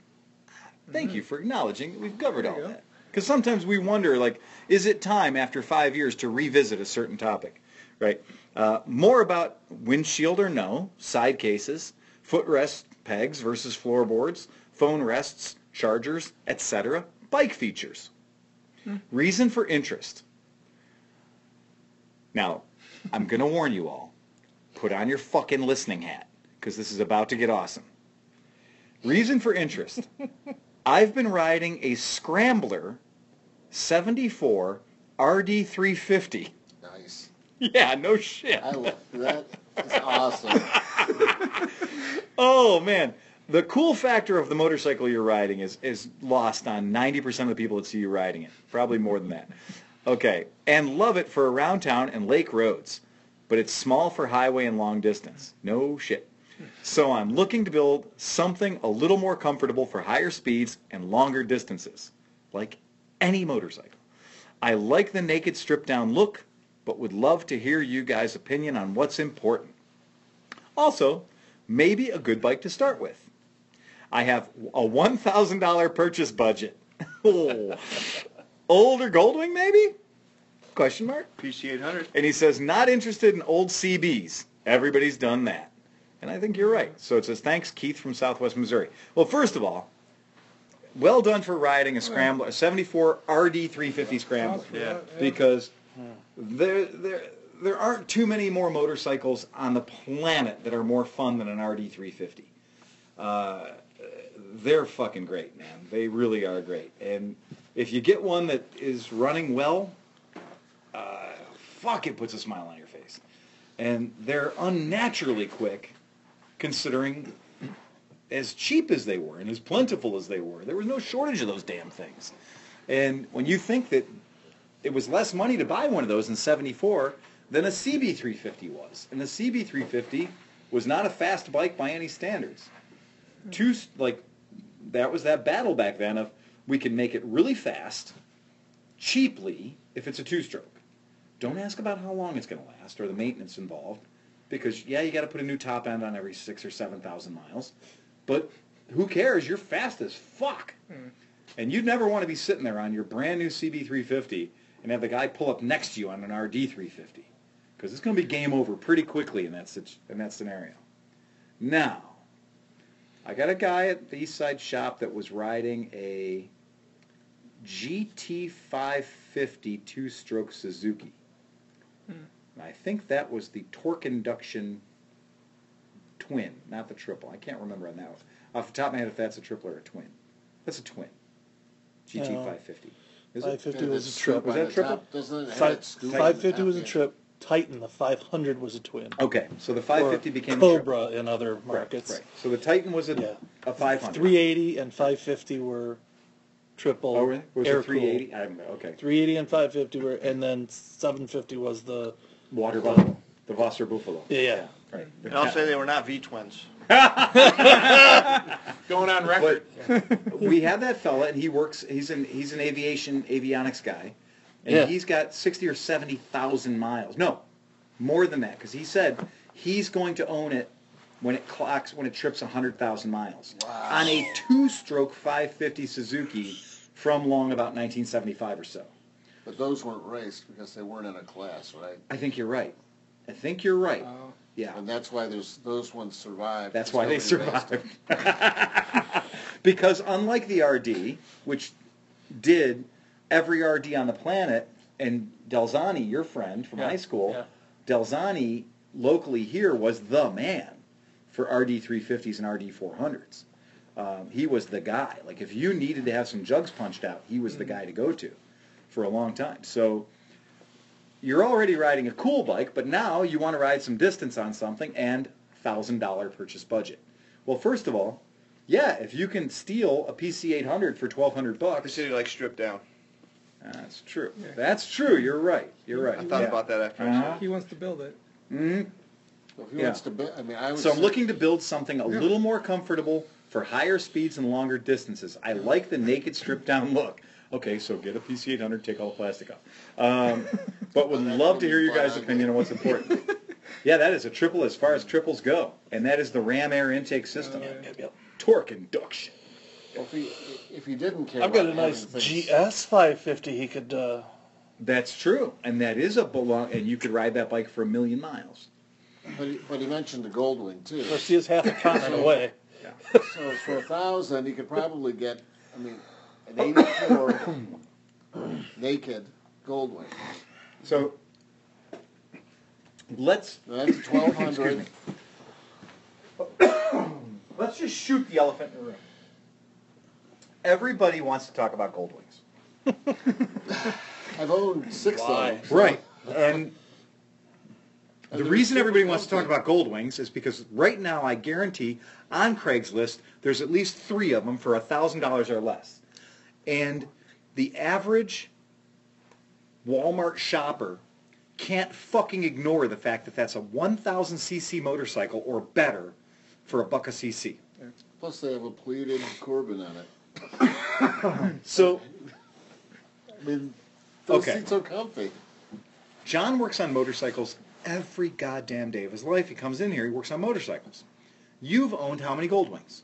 Thank you for acknowledging that we've covered all go. that. Because sometimes we wonder, like, is it time after five years to revisit a certain topic, right? Uh, more about windshield or no, side cases, footrest pegs versus floorboards, phone rests, chargers, etc., bike features. Hmm. Reason for interest. Now, I'm going to warn you all. Put on your fucking listening hat, because this is about to get awesome. Reason for interest. I've been riding a Scrambler 74 RD350. Nice. Yeah, no shit. I love that. That's awesome. Oh man, the cool factor of the motorcycle you're riding is is lost on 90% of the people that see you riding it. Probably more than that. Okay, and love it for around town and lake roads, but it's small for highway and long distance. No shit. So I'm looking to build something a little more comfortable for higher speeds and longer distances, like any motorcycle. I like the naked stripped down look, but would love to hear you guys' opinion on what's important. Also, maybe a good bike to start with. I have a $1,000 purchase budget. Oh. Older Goldwing, maybe? Question mark. PC 800. And he says, not interested in old CBs. Everybody's done that. And I think you're right. So it says, thanks, Keith from Southwest Missouri. Well, first of all, well done for riding a Scrambler, a 74 RD 350 Scrambler. Yeah. Because there, there, there aren't too many more motorcycles on the planet that are more fun than an RD 350. Uh, they're fucking great, man. They really are great. And if you get one that is running well, uh, fuck, it puts a smile on your face. And they're unnaturally quick, considering as cheap as they were and as plentiful as they were. There was no shortage of those damn things. And when you think that it was less money to buy one of those in 74 than a CB350 was. And the CB350 was not a fast bike by any standards. Two, like, that was that battle back then of we can make it really fast, cheaply, if it's a two-stroke. Don't ask about how long it's going to last or the maintenance involved, because yeah, you got to put a new top end on every six or seven thousand miles, but who cares? You're fast as fuck, hmm. and you'd never want to be sitting there on your brand new CB350 and have the guy pull up next to you on an RD350, because it's going to be game over pretty quickly in that in that scenario. Now, I got a guy at the East Side shop that was riding a GT550 two-stroke Suzuki. Hmm. And I think that was the torque induction twin, not the triple. I can't remember on that one. Off the top of my head, if that's a triple or a twin. That's a twin. GT550. Is it? 550 was a Scoop trip. Was on that the triple? top, Doesn't it that scoop on 550 was a top? trip. Titan, the 500 was a twin. Okay, so the Or 550 became a triple. Cobra in other markets. Right, So the Titan was a, Yeah. a 500. 380 and 550 were triple Oh, really? Was air it 380? I don't know. Okay. 380 and 550 were, and then 750 was the Water Buffalo. The Wasser Buffalo. yeah. yeah. Right. And I'll say they were not V twins. Going on record. But we have that fella, and he works. He's an he's an aviation avionics guy, and Yeah. he's got sixty or seventy thousand miles. No, more than that, because he said he's going to own it when it clocks when it trips hundred thousand miles wow. on a two-stroke 550 Suzuki from long about 1975 or so. But those weren't raced because they weren't in a class, right? I think you're right. I think you're right. Oh. Yeah. And that's why there's, those ones survived. That's why they nobody raced them. survived. because unlike the RD, which did every RD on the planet, and Delzani, your friend from Yeah, high school, yeah. Delzani locally here was the man for RD 350s and RD 400s. Um, he was the guy. Like if you needed to have some jugs punched out, he was the guy to go to for a long time. So you're already riding a cool bike, but now you want to ride some distance on something and thousand dollar purchase budget. Well, first of all, yeah, if you can steal a PC 800 for twelve hundred The bucks, city like stripped down. That's true. That's true. You're right. You're right. I thought Yeah. about that after Uh-huh. saw it. He wants to build it. Mhm. If he Yeah. wants to, bu- I mean, I would. So I'm looking to build something a little more comfortable for higher speeds and longer distances. I like the naked stripped down look. Okay, so get a PC 800, take all the plastic off. Um, but would Well, love to hear your guys' opinion on what's important. yeah, that is a triple as far as triples go, and that is the Ram Air intake system. Oh, yeah. Yep, yep. Torque induction. If he, if he didn't care. I've got a about nice having things- GS 550 he could. Uh, That's true, and that is a belong, and you could ride that bike for a million miles. But he, but he mentioned the Goldwing too. of she he is half a continent away. So for a thousand, you could probably get, I mean, an eighty-four naked Goldwing. So let's Now, That's twelve hundred. let's let's just shoot the elephant in the room. Everybody wants to talk about gold wings. I've owned six of them. so- Right. And And the reason everybody wants to talk about gold wings is because right now I guarantee on Craigslist there's at least three of them for $1,000 or less. And the average Walmart shopper can't fucking ignore the fact that that's a 1,000 cc motorcycle or better for a buck a cc. Plus they have a pleated Corbin on it. So I mean, those Okay. seats are comfy. John works on motorcycles every goddamn day of his life. He comes in here, he works on motorcycles. You've owned how many gold wings?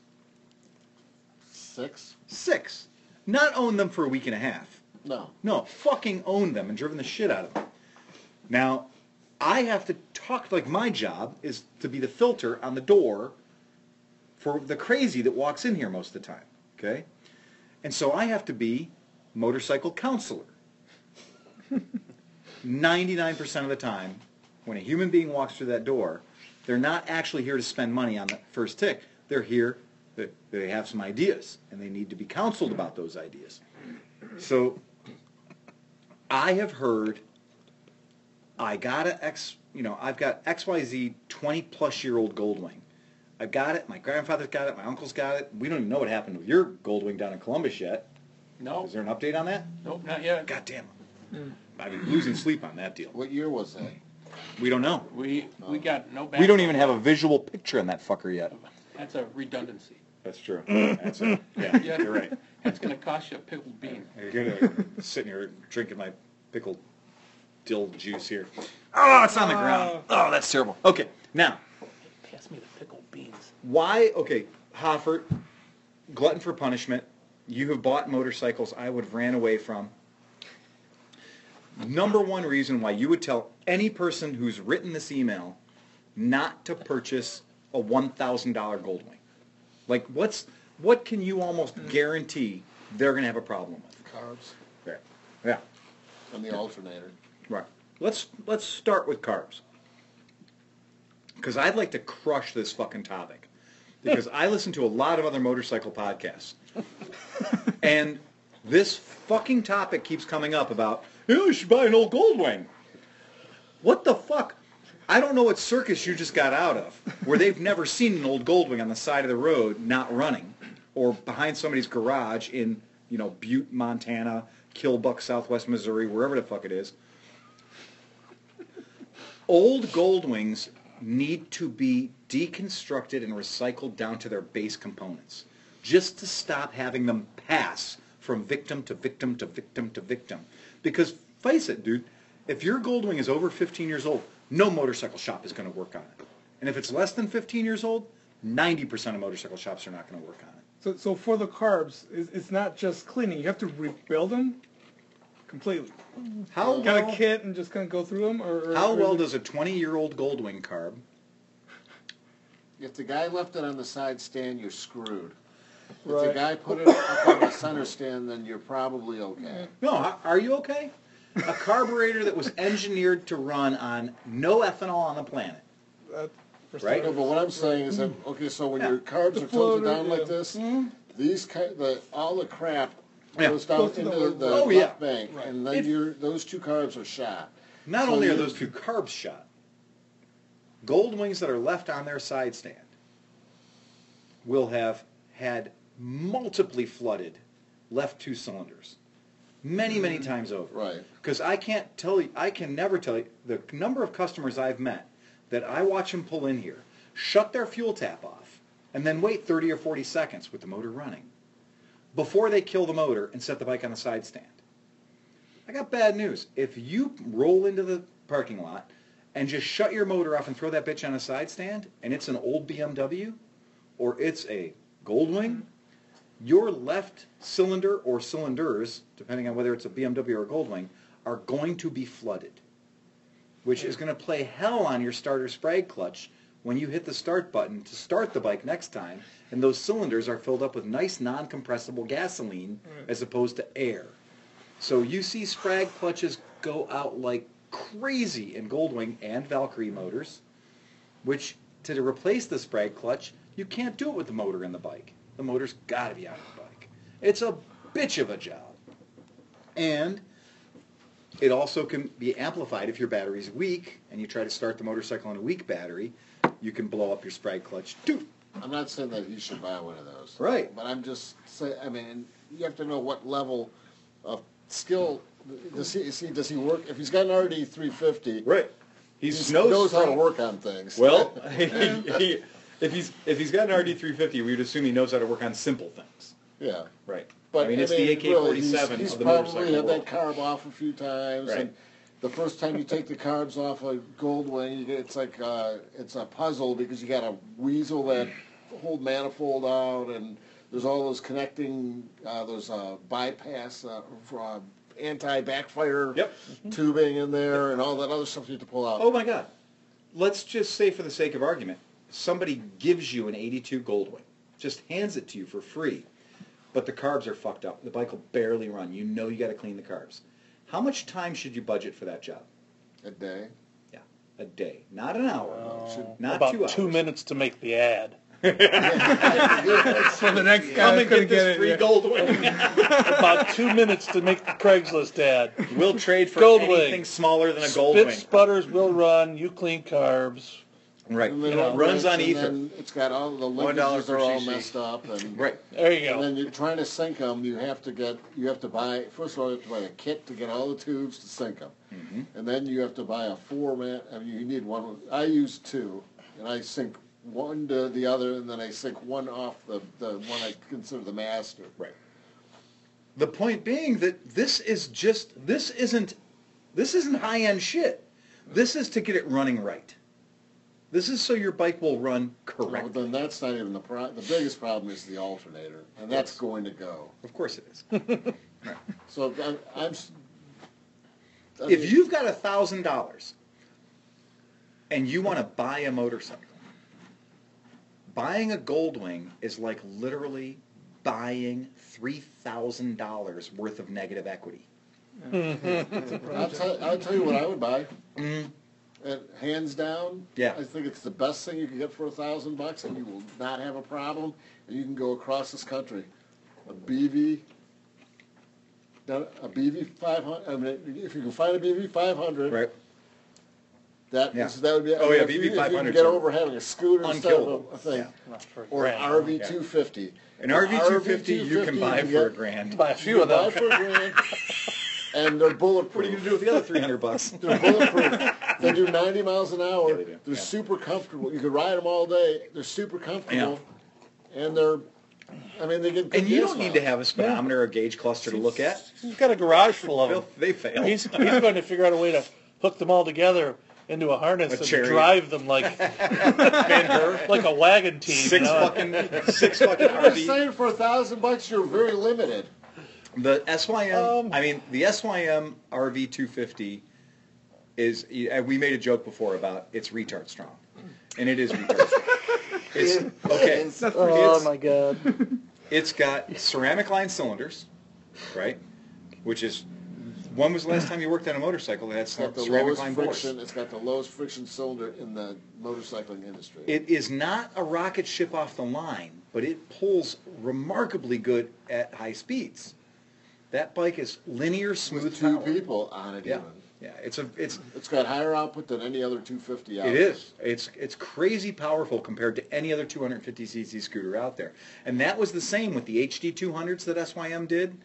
Six? Six. Not owned them for a week and a half. No. No, fucking owned them and driven the shit out of them. Now, I have to talk, like my job is to be the filter on the door for the crazy that walks in here most of the time, okay? And so I have to be motorcycle counselor. 99% of the time, when a human being walks through that door, they're not actually here to spend money on the first tick. They're here, that they have some ideas, and they need to be counseled about those ideas. So I have heard I got a X, you know, I've got XYZ 20 plus year old Goldwing. I've got it. My grandfather's got it. My uncle's got it. We don't even know what happened with your Goldwing down in Columbus yet. No, Is there an update on that? nope, not yet. God damn. Hmm. I've been losing sleep on that deal. What year was that? We don't know. We, we got no back. We don't even have a visual picture on that fucker yet. That's a redundancy. That's true. That's it. Yeah, Yeah. you're right. That's gonna cost you a pickled bean. You're gonna sitting here drinking my pickled dill juice here. Oh, it's on the uh. ground. Oh, that's terrible. Okay, now Pass me the pickled beans. Why? Okay, Hoffert, glutton for punishment. You have bought motorcycles I would have ran away from. Number one reason why you would tell any person who's written this email not to purchase a one thousand dollar Goldwing. Like, what's what can you almost guarantee they're gonna have a problem with? Carbs Right. Yeah. and the alternator. Right. Let's let's start with carbs. Because I'd like to crush this fucking topic. Because I listen to a lot of other motorcycle podcasts. and this fucking topic keeps coming up about, oh, you should buy an old Goldwing. What the fuck? I don't know what circus you just got out of, where they've never seen an old Goldwing on the side of the road not running, or behind somebody's garage in, you know, Butte, Montana, Killbuck, Southwest Missouri, wherever the fuck it is. Old Goldwings need to be deconstructed and recycled down to their base components, just to stop having them pass from victim to victim to victim to victim. Because face it, dude, if your Goldwing is over 15 years old, no motorcycle shop is going to work on it. And if it's less than 15 years old, 90% of motorcycle shops are not going to work on it. So, so for the carbs, it's, not just cleaning. You have to rebuild them completely. How got well, a kit and just kind of go through them, or, or how or well does a 20-year-old Goldwing carb? If the guy left it on the side stand, you're screwed. If the Right. guy put it up on the center stand, then you're probably okay. No, h- are you okay? A carburetor that was engineered to run on no ethanol on the planet. that Right. No, but what I'm saying is that, okay, so when your carbs The are tilted down yeah. like this, mm-hmm. these ki the, all the crap Yeah. goes down Goes to into the- the Oh, left yeah. bank, Right. and then your, those two carbs are shot. Not So only are you- those two carbs shot, gold wings that are left on their side stand will have had multiply flooded left two cylinders. Many, many mm-hmm. times over. Right. Because I can't tell you, I can never tell you, the number of customers I've met that I watch them pull in here, shut their fuel tap off, and then wait 30 or 40 seconds with the motor running before they kill the motor and set the bike on the side stand. I got bad news. If you roll into the parking lot and just shut your motor off and throw that bitch on a side stand, and it's an old BMW, or it's a Goldwing, your left cylinder or cylinders, depending on whether it's a BMW or a Goldwing, are going to be flooded, which is going to play hell on your starter sprag clutch when you hit the start button to start the bike next time, and those cylinders are filled up with nice non-compressible gasoline as opposed to air. So you see sprag clutches go out like crazy in Goldwing and Valkyrie motors, which to replace the sprag clutch, You can't do it with the motor in the bike. The motor's got to be out of the bike. It's a bitch of a job. And it also can be amplified if your battery's weak and you try to start the motorcycle on a weak battery, you can blow up your sprag clutch too. I'm not saying that you should buy one of those. Right. But I'm just saying, I mean, you have to know what level of skill, does he, is he, does he work, if he's got an RD three fifty, Right. he He's knows how to work on things. Well, he, if he's if he's got an RD350, we would assume he knows how to work on simple things. Yeah. Right. But I mean, it's the really, he's- AK-47 He's of the motorcycle. He's probably had world. that carb off a few times, Right. and the first time you take the carbs off a Goldwing, it's like uh, it's a puzzle because you got to weasel that whole manifold out, and there's all those connecting, uh, those uh, bypass, uh, uh, anti-backfire Yep. tubing in there, and all that other stuff you have to pull out. Oh my God. Let's just say, for the sake of argument, somebody gives you an 82 Goldwing, just hands it to you for free, but the carbs are fucked up. The bike will barely run. You know you got to clean the carbs. How much time should you budget for that job? A day. Yeah, a day, not an hour, not about two hours. minutes to make the ad. So the next Come guy and get get this it. free yeah. Goldwing. About two minutes to make the Craigslist ad. we'll trade for Goldwing. anything smaller than a gold Spit Goldwing. sputters will run. You clean carbs. Right. And then it runs on and ether. then It's got all the One dollar linkages per are all cc. messed up, and Right. There you And go. then you're trying to sync them, you have to get, you have to buy, first of all, you have to buy a kit to get all the tubes to sync them. Mm-hmm. And then you have to buy a format, I mean, you need one, I use two, and I sync one to the other, and then I sync one off the, the one I consider the master. Right. The point being that this is just this isn't this isn't high end shit. This is to get it running right. This is so your bike will run correct. Well, then that's not even the pro, the biggest problem is the alternator, and that's going to go. Of course it is. So I'm, I'm. I if you've got a thousand dollars and you want to buy a motorcycle, buying a Goldwing is like literally buying three thousand dollars worth of negative equity. I'll tell, I'll tell you what I would buy. Mm-hmm. And hands down, Yeah. I think it's the best thing you can get for a thousand bucks, and you will not have a problem. And you can go across this country, a BV, a BV five hundred. I mean, if you can find a BV five hundred, Right. That Yeah. is- that would be. Oh, yeah, if you- BV If you 500 can get over having a scooter instead of unkillable. a, a thing, Yeah. Not for or an grand. RV two fifty. An RV two fifty you can buy for a grand. Buy a few of Buy them. for a grand, and they're bulletproof. What are you gonna do with the other three hundred bucks? They're bulletproof. they do 90 miles an hour. Yeah, they do. They're Yeah. super comfortable. You could ride them all day. They're super comfortable. And they're, I mean, they get good And you gas don't need to mileage. have a speedometer or gauge cluster to look at. He's got a garage full of them. They fail. He's, he's going to figure out a way to hook them all together into a harness A and chariot. drive them like like a wagon team. Six you know? fucking six fucking I'm just saying for a thousand bucks, you're very limited. The SYM, Um, I mean, the SYM RV 250 is. uh, We made a joke before about it's retard strong, and it is retard strong. It's okay. That's Oh It's- my god! It's got ceramic line cylinders, right? Which is. When was the last time you worked on a motorcycle that had It's got the ceramic lowest bores? friction. It's got the lowest friction cylinder in the motorcycling industry. It is not a rocket ship off the line, but it pulls remarkably good at high speeds. That bike is linear, smooth with two power. people on it Yeah, even. yeah. It's a it's It's got higher output than any other 250 out It there. is. It's it's crazy powerful compared to any other 250cc scooter out there. And that was the same with the HD 200s that SYM did.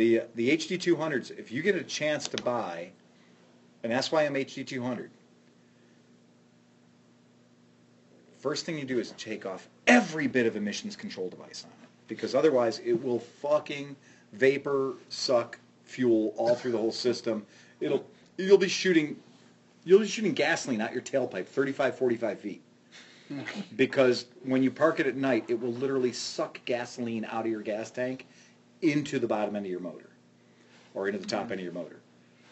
The the HD 200s, if you get a chance to buy an SYM HD 200, first thing you do is take off every bit of emissions control device on it because otherwise it will fucking vapor suck fuel all through the whole system. It'll you'll be shooting you'll be shooting gasoline out your tailpipe 35 45 feet because when you park it at night it will literally suck gasoline out of your gas tank into the bottom end of your motor or into the top end of your motor.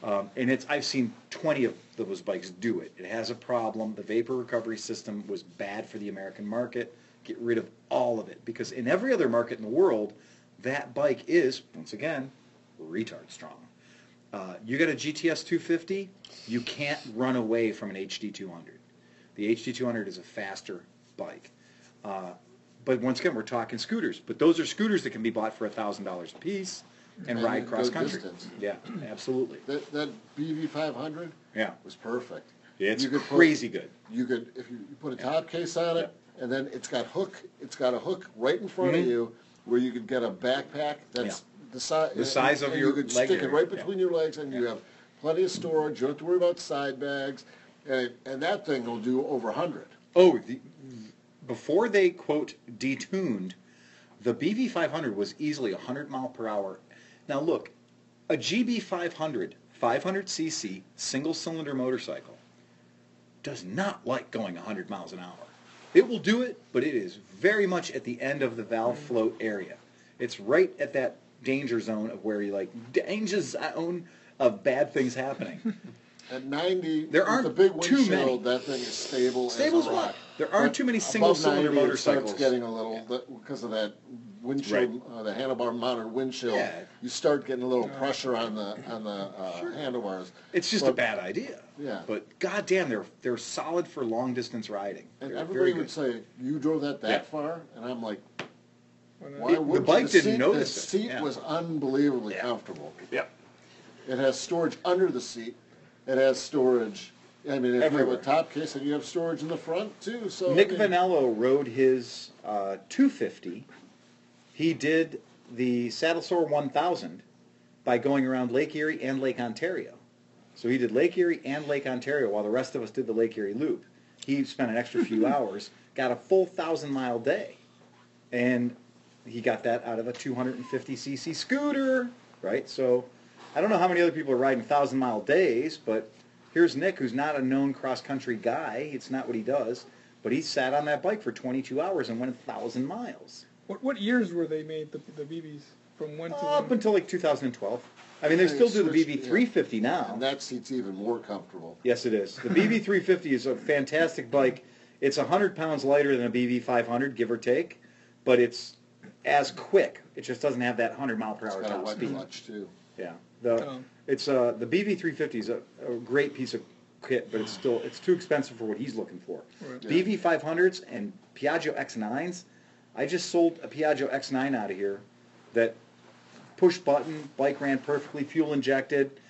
Um, and it's i've seen 20 of those bikes do it. It has a problem. The vapor recovery system was bad for the american market. Get rid of all of it because in every other market in the world that bike is once again retard strong. Uh, you got a GTS 250, you can't run away from an HD 200. The HD 200 is a faster bike. Uh, but once again, we're talking scooters. But those are scooters that can be bought for a thousand dollars a piece and, And ride go cross country. distance. Yeah, absolutely. That, that BV five hundred Yeah, was perfect. it's You could put- crazy good. You could, if you, you put a top case on it, and then it's got hook, it's got a hook right in front of mm-hmm. you, where you could get a backpack that's the size. The size of and your You could leg stick it area, right yeah. between your legs, and you have plenty of storage, you don't have to worry about side bags, and, and that thing will do over a hundred. Oh, the, before they quote detuned, the BV500 was easily 100 mile per hour. Now look, a GB500 500cc single cylinder motorcycle does not like going 100 miles an hour. It will do it, but it is very much at the end of the valve mm. float area. It's right at that danger zone of where you like danger zone of bad things happening. At ninety, There aren't the big too many. windshield, that thing is stable Stable as as a what? Rock. There aren't too many single-cylinder motorcycles. starts getting a little, that- because of that windshield, uh, the handlebar mounted windshield, Yeah. you start getting a little pressure on the, on the, uh, handlebars. It's just a But- bad idea. Yeah. But goddamn, they're they're solid for long distance riding. And They're everybody would good. say, you drove that that Yeah. far? And I'm like, Why not? why It- the would you? bike didn't seat- notice it, The seat yeah. was unbelievably Yeah. comfortable. Yep. It has storage under the seat. It has storage, I mean, if you have Everywhere. a top case and you have storage in the front too, so. I Nick mean- Vanello rode his uh, 250. He did the Saddle Sore 1000 by going around Lake Erie and Lake Ontario. So he did Lake Erie and Lake Ontario while the rest of us did the Lake Erie Loop. He spent an extra few hours, got a full thousand mile day, and he got that out of a 250cc scooter, right? So I don't know how many other people are riding thousand mile days, but here's Nick, who's not a known cross country guy. It's not what he does, but he sat on that bike for 22 hours and went a thousand miles What, what years were they made, the, the BVs? From when to up when? until like 2012. I mean, they They still do the switched, BV yeah. 350 now. And that seat's even more comfortable. Yes, it is. The BV 350 is a fantastic bike. It's 100 pounds lighter than a BV 500, give or take, but it's as quick. It just doesn't have that 100 mile per It's hour got a top wet speed. clutch too. Yeah, the Oh. It's uh the BV 350 is a, a great piece of kit, but it's still it's too expensive for what he's looking for. Right. Yeah. BV 500s and Piaggio X9s. I just sold a Piaggio X9 out of here that push button bike ran perfectly, fuel injected.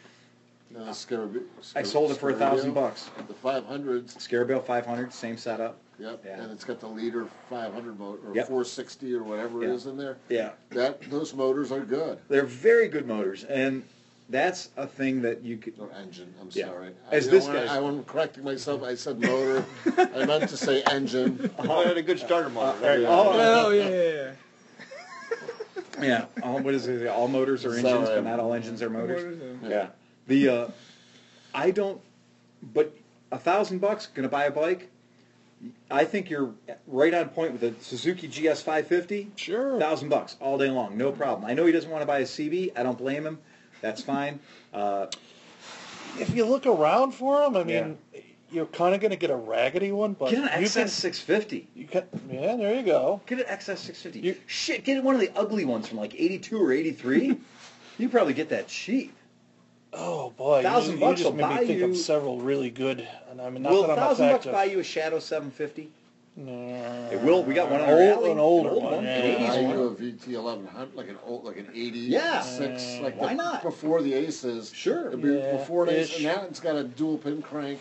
No, Scarab- I sold it for a thousand bucks. The five hundreds, Scarabeo 500, same setup. yep, Yeah. and it's got the leader five hundred motor, or Yep. four sixty or whatever it Yeah. is in there. Yeah, That, those motors are good. they're very good motors, and that's a thing that you could. Or engine, I'm Yeah. sorry. As I this don't wanna- guy's- I am correcting myself, I said motor, I meant to say engine. Oh, it had a good starter motor. right. Yeah. Oh, Oh, yeah, yeah, yeah. Yeah, all, what is it? All motors are Sorry. engines, but not all engines are motors. Motors, yeah. Yeah. The uh, I don't, but a thousand bucks gonna buy a bike. I think you're right on point with the Suzuki GS 550. Sure. Thousand bucks all day long, no problem. I know he doesn't want to buy a CB. I don't blame him. That's fine. Uh, If you look around for them, I mean, you're kind of going to get a raggedy one, but get an you XS can, 650. you can, yeah, there you go. Get an XS 650. You- Shit, get one of the ugly ones from like 82 or 83. you probably get that cheap. Oh boy, Thousand you, bucks you just will made buy me think you- of several really good. And I mean, not Will that I'm a thousand bucks buy you a Shadow 750? No, It will. We got one in Old- our alley. an older old one, An yeah. 80s I one. do a VT eleven hundred, like an old, like an eighty Yeah. six, like Why the, not? before the Aces. Sure. It'd be Yeah, before an Ace, ish. and now it's got a dual pin crank.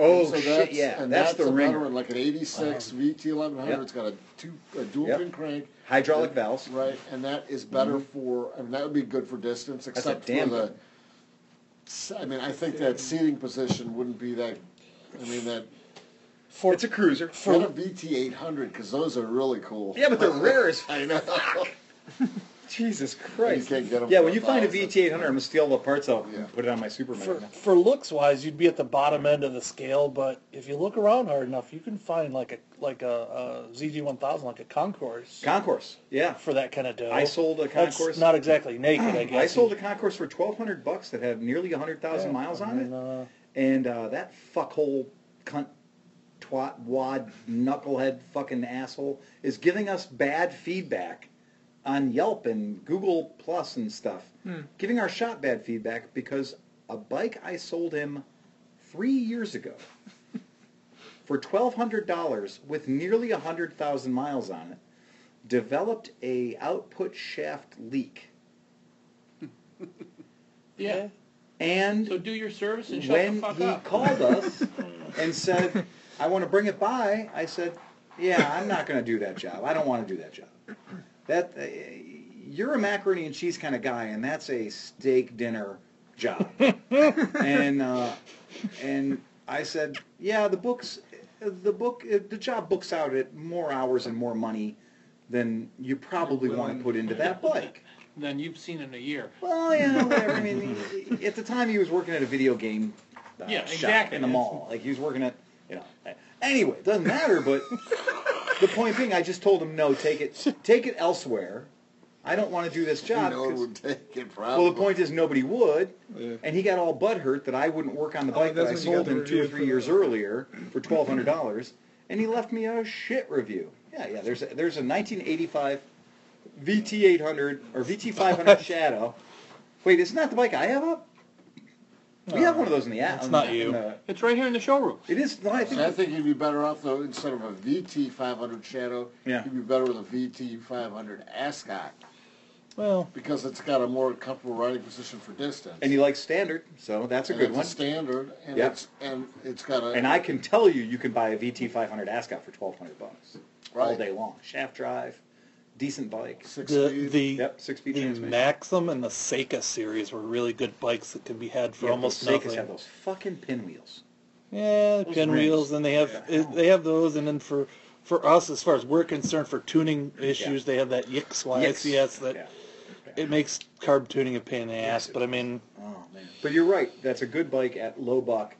Oh So shit! Yeah, and that's, that's, the a ringer. better one, like an eighty-six VT eleven hundred. Yep. It's got a two, a dual Yep. pin crank. Hydraulic And- valves. Right, and that is better mm-hmm. for. I mean, that would be good for distance, except damn for the. I mean, I think that seating position wouldn't be that. I mean, that for It's a cruiser. get a VT eight hundred because those are really cool. Yeah, but they're rare as I know. Jesus Christ. You can't get 'em yeah, when you find a thousand. VT800, I'm gonna steal the parts out Yeah. and put it on my Superman. for, for looks wise, you'd be at the bottom end of the scale. But if you look around hard enough, you can find like a like a, a ZG1000, like a Concourse, Concourse. Yeah. for that kind of dough. I sold a That's Concourse. not exactly naked, I guess. I sold a Concourse for 1,200 bucks that had nearly 100,000 miles on it, And, uh, and uh, that fuckhole cunt, twat, wad, knucklehead, fucking asshole is giving us bad feedback on Yelp and Google Plus and stuff, hmm. giving our shop bad feedback because a bike I sold him three years ago for $1,200 with nearly 100,000 miles on it developed a output shaft leak. Yeah. And So do your service and shut when the fuck he up. called us and said, "I want to bring it by," I said, "Yeah, I'm not going to do that job. I don't want to do that job. That uh, you're a macaroni and cheese kind of guy, and that's a steak dinner job." and uh, and I said, "Yeah, the books, the book, uh, the job books out at more hours and more money than you probably want to put into that bike." Then you've seen in a year. Well, yeah, whatever. I mean, at the time he was working at a video game uh, Yeah, shop exactly. in the mall. Like he was working at, you know. Anyway, it doesn't matter. But the point being, I just told him no. Take it, take it elsewhere. I don't want to do this You job. know it 'cause- would take it well, the point is nobody would, Yeah. and he got all butthurt that I wouldn't work on the Oh, bike that I sold him two or three years that. earlier for twelve hundred dollars, and he left me a shit review. Yeah, yeah. There's a, there's a 1985 VT 800 or VT 500 Shadow. Wait, isn't that the bike I have up? We have one of those in the app. It's not you. It's right here in the showroom. It is. No, I think. I think you'd be better off though, instead of a VT 500 Shadow, Yeah. you'd be better with a VT 500 Ascot Well, because it's got a more comfortable riding position for distance. and you like standard, so that's a And good it's one. a standard, and Yep. it's and it's got a And I can tell you, you can buy a VT 500 Ascot for 1200 bucks all day long. Shaft drive, decent bike. six the speed. the Yep, six speed the transmission. Maxim and the Seca series were really good bikes that can be had for Yeah, almost those Secas nothing. have those fucking pinwheels. Yeah, Those pinwheels, rims. and they have it- they have those, and then for for us, as far as we're concerned, for tuning issues, they have that Yix YCS that Yeah. it makes carb tuning a pain in the ass. But I mean, Oh man. But you're right. That's a good bike at low buck.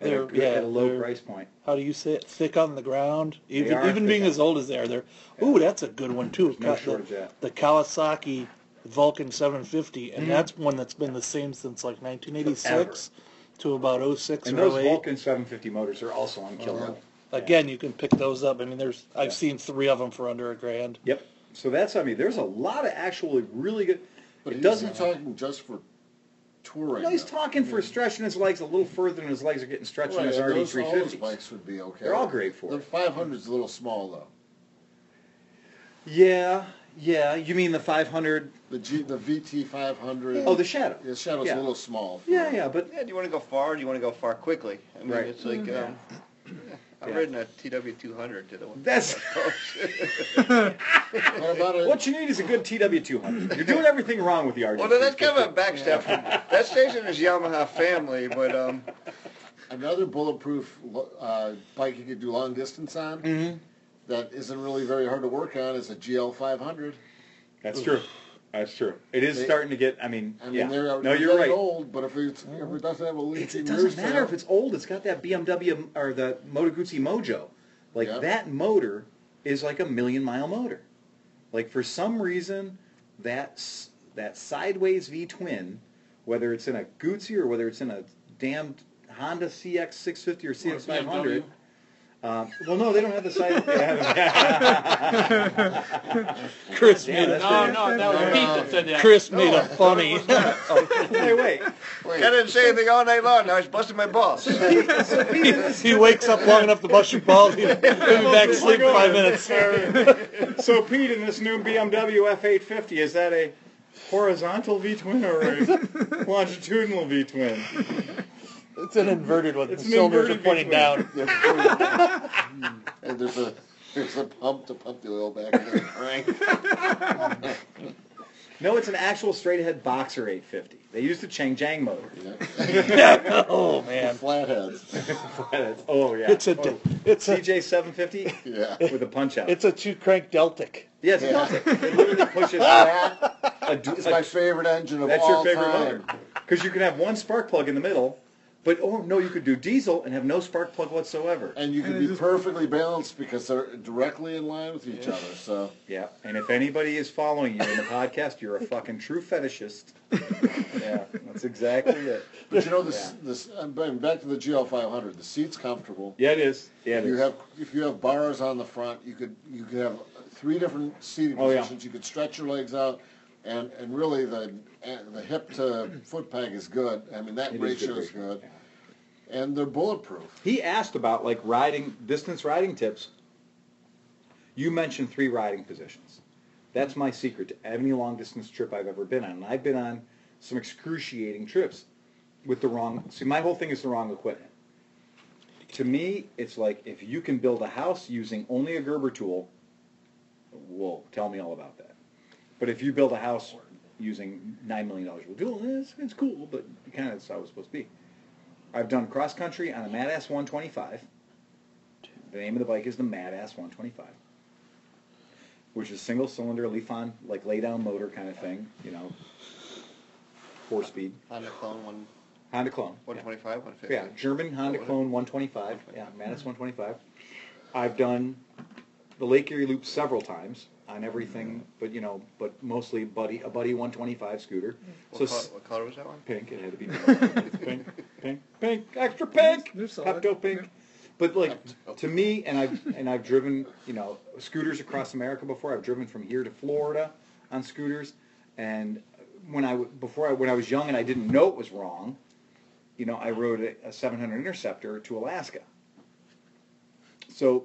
At, a, They're- good- yeah, at a low they're- price point. how do you say it? Thick on the ground. Even are even being as old as they are, they're ooh, that's a good one too. no the, of the Kawasaki Vulcan 750, and Mhm. that's one that's been the same since like 1986 to about 06 And or those 08. Vulcan 750 motors are also on Kill Oh, yeah. Roll. Again, you can pick those up. I mean, there's I've Yeah. seen three of them for under a grand. Yep. So that's I mean, there's a lot of actually really good. but it he's doesn't. talking just for touring. No, he's though. talking for stretching his legs a little further than his legs are getting stretched on Right, his and RD those, all those 350s. bikes would be okay. They're all great for The it. 500's a little small though. Yeah, yeah. You mean the 500? The G, the VT 500. Oh, the Shadow. the Shadow's yeah. a little small. for- Yeah, yeah, but Yeah, do you want to go far or do you want to go far quickly? I mean, Right. it's like, Yeah. um, I've Yeah. ridden a TW200 to the one. that's What about a, what you need is a good TW200. You're doing everything wrong with the RD. Well, that's kind of a backstep. That stays in his Yamaha family, but um, another bulletproof lo- uh, bike you could do long distance on hmm that isn't really very hard to work on is a GL 500. That's true. That's true. It is They- starting to get. I mean, I mean, yeah. they're, no, they're you're getting right. old, but if, it's, if it doesn't have a leak It's, it doesn't matter if it's old. It's got that BMW um, or the Moto Guzzi Mojo. Like Yeah. that motor is like a million mile motor. Like for some reason, that s- that sideways V twin, whether it's in a Guzzi or whether it's in a damned Honda CX 650 or CX 500. Um, well, no, they don't have the side. Chris Damn, made that's a, No, no, that was Pete that said that. Chris made a funny. hey, wait. I didn't say anything all night long. Now he's busting my balls. he wakes up long enough to bust your balls. He'll be back to sleep in five minutes. So, Pete, in this new BMW F850, is that a horizontal V twin or a longitudinal V twin? It's an inverted one. It's the an cylinders are pointing down. and there's a there's a pump to pump the oil back in the crank. No, it's an actual straight ahead Boxer 850. They used the Chang Jiang motor. Yeah. oh man, Flatheads. flatheads. oh yeah. it's a oh. it's a CJ 750 Yeah. with a punch out. it's a two crank Deltic. yes, it does. It literally pushes that. A, du- It's my favorite engine of all time. that's your favorite time. motor because you can have one spark plug in the middle, but oh no, you could do diesel and have no spark plug whatsoever. And you could be perfectly balanced because they're directly in line with each other. So Yeah, and if anybody is following you in the podcast, you're a fucking true fetishist. yeah, that's exactly it. But you know this this I'm going back to the GL 500. The seat's comfortable. Yeah, it is. Yeah, it you is. have if you have bars on the front, you could you could have three different seating Oh, yeah. positions. You could stretch your legs out, and and really the the hip to foot peg is good. I mean that It is ratio good is ratio, good, and they're bulletproof. He asked about like riding distance riding tips. You mentioned three riding positions. That's my secret to any long distance trip I've ever been on. And I've been on some excruciating trips with the wrong. See, my whole thing is the wrong equipment. To me, it's like if you can build a house using only a Gerber tool, whoa, tell me all about that. But if you build a house using nine million dollars worth of tool, it's, it's cool, but kind of that's how it's supposed to be. I've done cross country on a Mad Ass 125. The name of the bike is the Mad Ass 125, which is single cylinder, leaf on, like lay down motor kind of thing, you know, four speed. Honda Clone one, Honda clone. one yeah. one fifty? Yeah, German Honda Oh, Clone 125. Yeah, Manus mm-hmm. 125. I've done the Lake Erie Loop several times on everything, but you know, but mostly buddy a buddy 125 scooter. So What color, what color was that one? pink, it had to be pink, pink, pink, pink, extra pink, They're solid. Pepto pink. But like to me, and I've and I've driven you know scooters across America before. I've driven from here to Florida on scooters, and when I w- before I, when I was young and I didn't know it was wrong, you know, I rode a, a 700 Interceptor to Alaska. So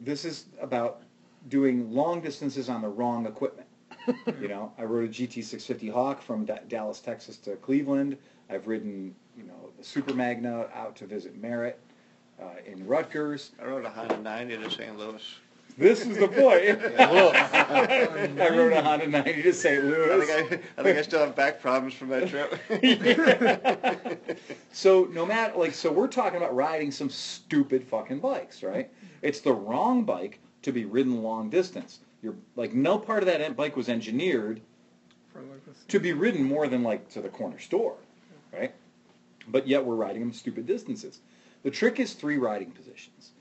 this is about doing long distances on the wrong equipment. you know, I rode a GT650 Hawk from Da- Dallas, Texas to Cleveland. I've ridden, you know, the Super Magna out to visit Merritt uh, in Rutgers. I rode a Honda ninety to St. Louis. This is the boy. I rode a Honda 90 to St. I Louis. think I, I think I still have back problems from that trip. So no matter like so we're talking about riding some stupid fucking bikes, right? It's the wrong bike to be ridden long distance. You're like no part of that bike was engineered For like this. to be ridden more than like to the corner store, right? But yet we're riding them stupid distances. The trick is three riding positions.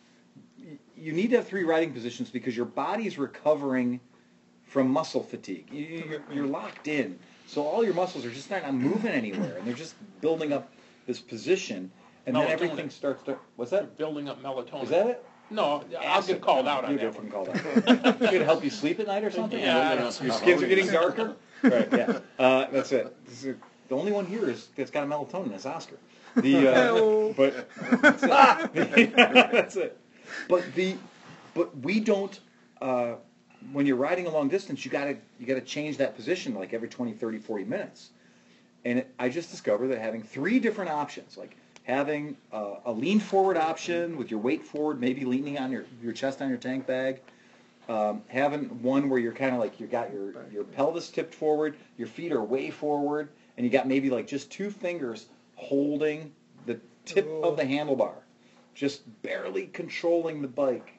You need to have three riding positions because your body's recovering from muscle fatigue. You- you- You're, you're locked in, so all your muscles are just not moving anywhere, and they're just building up this position, and then everything starts to. What's that? building up melatonin. Is that it? No, I'll get called out on You that get one. called out. Should help you sleep at night or something? Yeah, I don't Your know. skins are getting darker? Right, yeah. Uh, that's it. This is- the only one here is, that's got a melatonin is Oscar. The, uh, but, that's it. That's it. But the, but we don't, uh, when you're riding a long distance, you gotta, you gotta change that position like every 20, 30, 40 minutes. And it, I just discovered that having three different options, like having uh, a lean forward option with your weight forward, maybe leaning on your, your chest on your tank bag, um, having one where you're kind of like you got your, your pelvis tipped forward, your feet are way forward, and you got maybe like just two fingers holding the tip of the handlebar, just barely controlling the bike,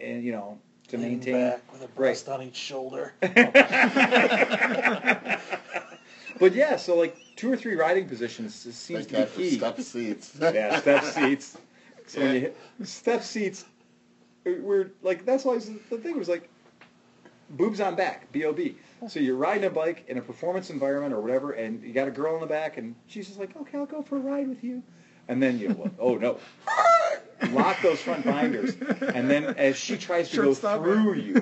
and you know to Lean maintain. back with a breast on each shoulder. But yeah, so like two or three riding positions seems to be key. step seats. Yeah, step seats. So when you hit step seats, uh, we're like that's why the thing was like boobs on back, B O B. So you're riding a bike in a performance environment or whatever, and you got a girl in the back, and she's just like, okay, I'll go for a ride with you. And then you, know, oh no, lock those front binders, and then as she tries to Short go stopper. through you,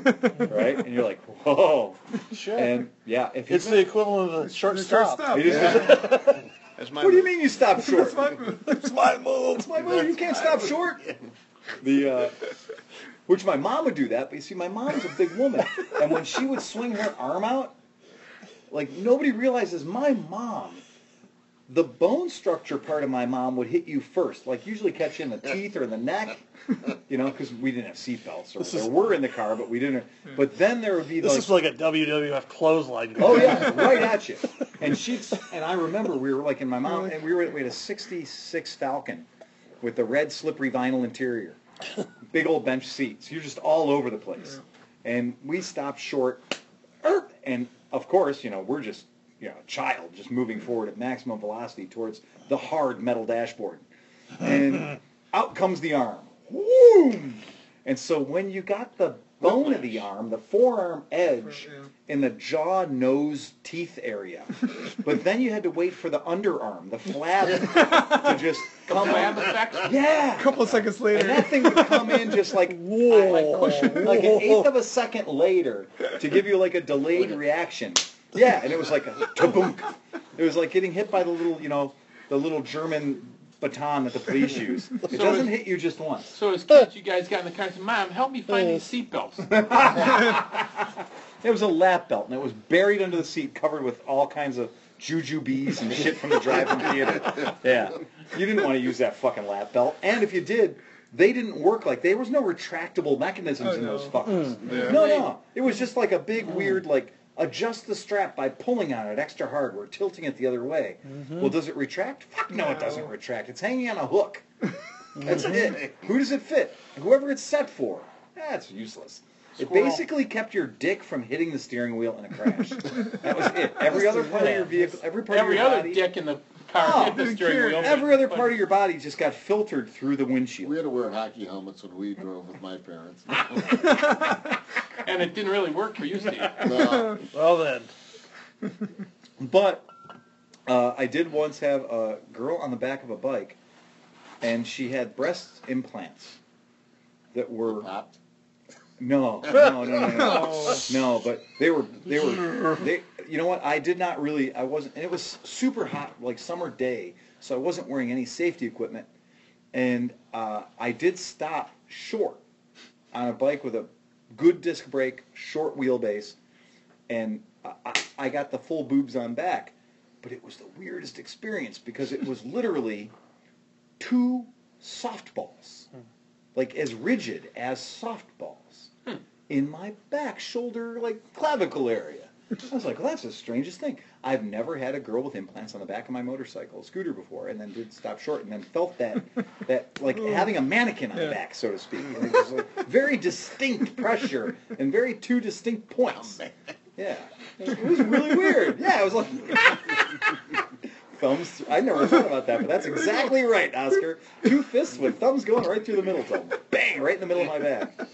right, and you're like, whoa, Sure. and yeah, if it's the equivalent of a short The stop. short stop. It is- yeah. That's my what do you move. mean you stop short? That's my move. It's my move. It's my move. You can't stop short. The uh, which my mom would do that, but you see, my mom's a big woman, and when she would swing her arm out, like nobody realizes my mom. The bone structure part of my mom would hit you first, like usually catch you in the teeth or the neck, you know, because we didn't have seatbelts or This there is- were in the car, but we didn't. But then there would be This like, is like a WWF clothesline. Oh yeah, right at you. And she'd and I remember we were like in my mom and we were we had a '66 Falcon with the red slippery vinyl interior, big old bench seats. You're just all over the place. And we stopped short, er, and of course, you know, we're just you know, a child just moving forward at maximum velocity towards the hard metal dashboard, and out comes the arm. Whoom! And so when you got the bone of the arm, the forearm edge in the jaw, nose, teeth area, but then you had to wait for the underarm, the flab, to just come effect? Yeah. A couple of seconds And later. that thing would come in just like Whoa. like like an eighth of a second later to give you like a delayed reaction. Yeah, and it was like a kaboom. It was like getting hit by the little, you know, the little German baton that the police use. It So doesn't is- hit you just once. So as kids, you guys got in the car and said, Mom, help me find these seatbelts. It was a lap belt, and it was buried under the seat, covered with all kinds of Jujubes and shit from the drive-in theater. Yeah, you didn't want to use that fucking lap belt, and if you did, they didn't work like there was no retractable mechanisms Oh, in those no. fuckers. Mm. Yeah. No, no, it was just like a big weird like adjust the strap by pulling on it extra hard. We're tilting it the other way. Mm-hmm. Well, does it retract? Fuck no, it doesn't retract. It's hanging on a hook. That's mm-hmm. it. Who does it fit? Whoever it's set for. That's useless. It basically kept your dick from hitting the steering wheel in a crash. that was it. Every other part of your vehicle, every part Every of your other body, dick in the car Oh, hit the steering wheel. every other part of your body just got filtered through the windshield. We had to wear hockey helmets when we drove with my parents. And it didn't really work for you, Steve. No, Well then, But uh, I did once have a girl on the back of a bike, and she had breast implants that were popped. no, no, no, no, no, no. But they were, they were, they. You know what? I did not really. I wasn't, and it was super hot, like summer day, so I wasn't wearing any safety equipment, and uh, I did stop short on a bike with a good disc brake, short wheelbase, and I, I- I got the full boobs on back. But it was the weirdest experience because it was literally two softballs, like as rigid as softballs, in my back shoulder, like clavicle area. I was like, well, that's the strangest thing. I've never had a girl with implants on the back of my motorcycle scooter before, and then did stop short, and then felt that, that like oh. having a mannequin on the back, so to speak. And it was like very distinct pressure and very two distinct points. Yeah, it was really weird. Yeah, it was like thumbs. I never thought about that, but that's exactly right, Oscar. Two fists with thumbs going right through the middle of them. Bang, right in the middle of my back.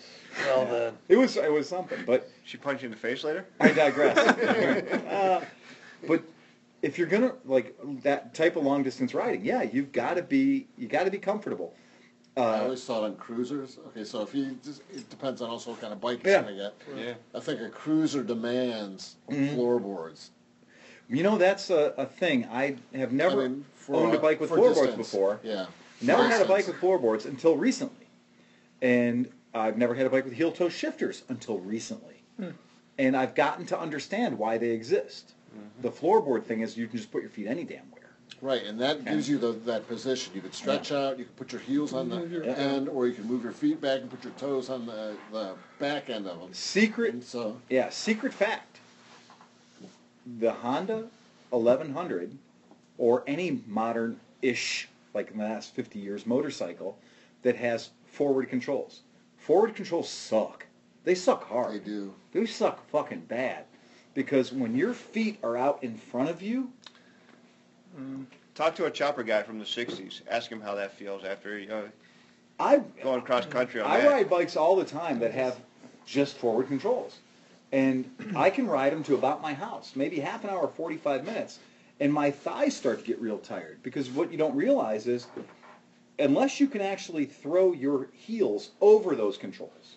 Well then. It was it was something, but She punch you in the face later? I digress. uh, but if you're gonna like that type of long distance riding, yeah, you've got to be you got to be comfortable. I Uh, always thought on cruisers. Okay, so if you just, it depends on also what kind of bike you're gonna get. Yeah. I think a cruiser demands Mm-hmm. floorboards. you know, that's a, a thing. I have never I mean, for, owned a bike with for floorboards distance. before. Yeah. Never For had a bike distance. with floorboards until recently. And I've never had a bike with heel toe shifters until recently. Hmm. And I've gotten to understand why they exist. Mm-hmm. The floorboard thing is you can just put your feet any damn where. Right, and that gives you the, that position. You can stretch out, you can put your heels on the Move your- end, or you can move your feet back and put your toes on the, the back end of them. Secret, And so, yeah, secret fact. The Honda 1100 or any modern-ish, like in the last 50 years, motorcycle that has forward controls. Forward controls suck. They suck hard. they do. They suck fucking bad. Because when your feet are out in front of you, mm, Talk to a chopper guy from the '60s. Ask him how that feels after you uh, know, I going cross country on I that. ride bikes all the time that have just forward controls. And I can ride them to about my house, maybe half an hour, 45 minutes. And my thighs start to get real tired because what you don't realize is unless you can actually throw your heels over those controls,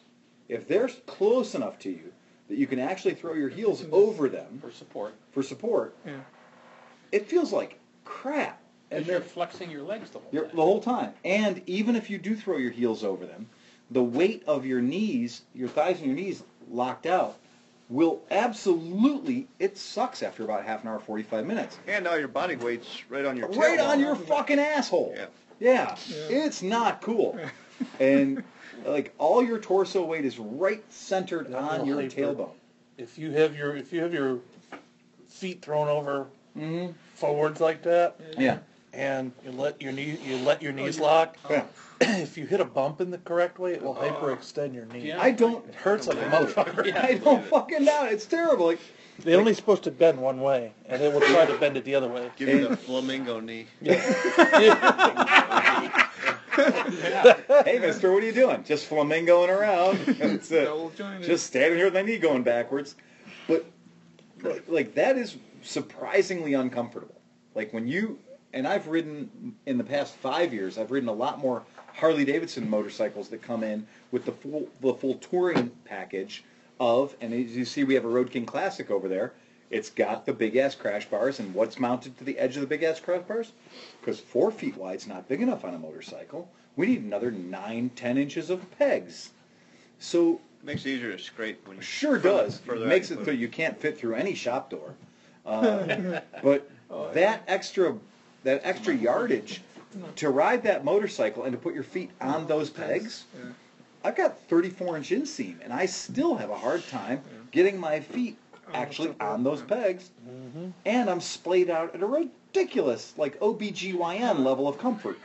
if they're close enough to you that you can actually throw your heels mm-hmm. over them For support. for support, Yeah. it feels like crap. And And they're you're flexing your legs the whole time. the whole time. And even if you do throw your heels over them, the weight of your knees, your thighs and your knees locked out, will absolutely, it sucks after about half an hour, 45 minutes. And now your body weight's right on your Right on your fucking asshole. Yeah. Yeah. Yeah. It's not cool. and like all your torso weight is right centered That on your tailbone. If you have your if you have your feet thrown over Mm-hmm. forwards like that, Yeah. and you let your knee you let your knees lock, Yeah. if you hit a bump in the correct way, it will hyperextend your knee. Yeah. I don't It hurts like a motherfucker. Yeah. I don't fucking doubt it. It's terrible. Like, They're only supposed to bend one way, and it will try to bend it the other way. Give you the flamingo knee. hey, mister, what are you doing? Just flamingoing around. That's it. Just standing here with my knee going backwards. But, like, like, that is surprisingly uncomfortable. Like, when you, and I've ridden, in the past five years, I've ridden a lot more Harley Davidson motorcycles that come in with the full, the full touring package of, and as you see, we have a Road King Classic over there. It's got the big ass crash bars, and what's mounted to the edge of the big ass crash bars? Because four feet wide's not big enough on a motorcycle. We need another nine, ten inches of pegs. So Makes it easier to scrape when you. Sure further- does. further Makes it put so you can't fit through any shop door. Uh, but that extra, that extra yardage to ride that motorcycle and to put your feet on those pegs, I've got 34 inch inseam, and I still have a hard time getting my feet actually on those pegs, and I'm splayed out at a ridiculous, like OBGYN level of comfort.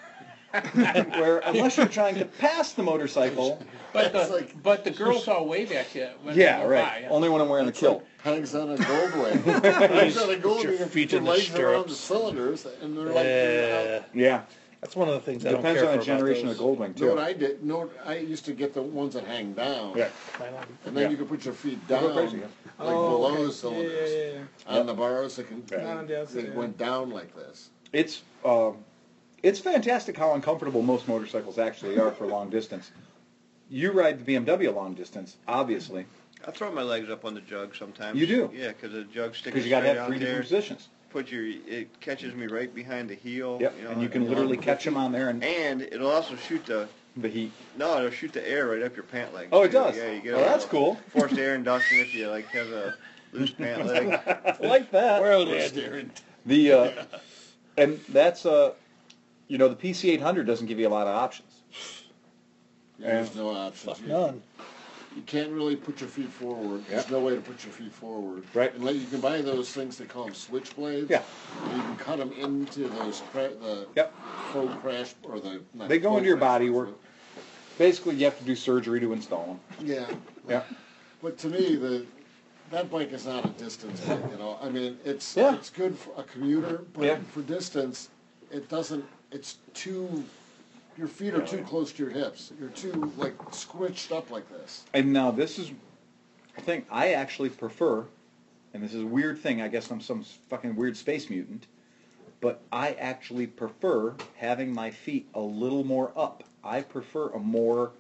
Where unless you're trying to pass the motorcycle, But It's the, like- but the girls all wave at you when they yeah, go right. by. Only when I'm wearing the It's kilt. like pegs on a gold wing. Pegs on a gold your wing, and feet put in the legs around the stirrups. cylinders, and they're like, they're out. Yeah, Yeah, that's one of the things I don't depends care on for the about generation those. of Goldwing You know too. what I did? No, I used to get the ones that hang down. Yeah. I know. And then Yeah. you can put your feet Go down, crazy, like. Oh, below okay. the Yeah, cylinders. yeah, yeah, yeah. On the bars, they can, Not on the yeah. went down like this. It's um, it's fantastic how uncomfortable most motorcycles actually are for long distance. You ride the BMW a long distance, obviously, I throw my legs up on the jug sometimes. You do? Yeah, because the jug sticks because you got to straight have out three there. different positions. Put your, it catches me right behind the heel. Yep, You know, and you can literally catch them on there and And it'll also shoot the, the heat. no, it'll shoot the air right up your pant leg. Oh, it too. does. Yeah, you get Oh, a that's little cool. Forced air induction if you like have a loose pant leg. like that. Well, Dad. The uh, and that's uh, you know, the PC 800 doesn't give you a lot of options. There's no options. Fuck You- none. You can't really put your feet forward. There's no way to put your feet forward. Right. And like, you can buy those things, they call them switchblades. Yeah. You can cut them into those, cra- the Yep. faux crash, or the. not They go faux into your crash body bars, work. Basically, you have to do surgery to install them. but- Yeah. Yeah. But to me, the, that bike is not a distance bike, you know, I mean, it's, Yeah. it's good for a commuter, Yeah. but for distance, it doesn't, it's too, your feet are too close to your hips. You're too, like, squished up like this. And now this is a thing I actually prefer, and this is a weird thing. I guess I'm some fucking weird space mutant, but I actually prefer having my feet a little more up. I prefer a more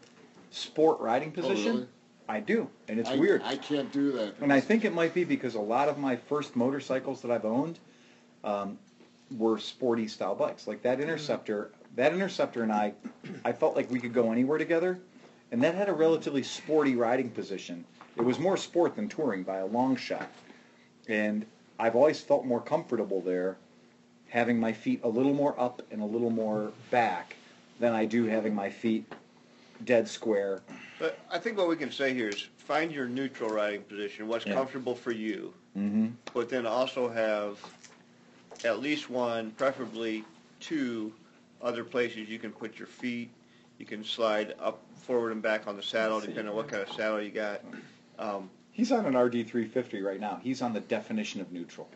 sport riding position. Oh, really? I do, and it's I- weird. I can't do that. And I think it might be because a lot of my first motorcycles that I've owned um, were sporty style bikes. Like that Interceptor, that Interceptor and I, I felt like we could go anywhere together. And that had a relatively sporty riding position. It was more sport than touring by a long shot. And I've always felt more comfortable there having my feet a little more up and a little more back than I do having my feet dead square. But I think what we can say here is find your neutral riding position, what's Yeah. comfortable for you, Mm-hmm. but then also have at least one, preferably two other places you can put your feet. You can slide up, forward and back on the saddle, depending on what kind of saddle you got. Um, He's on an RD350 right now. He's on the definition of neutral.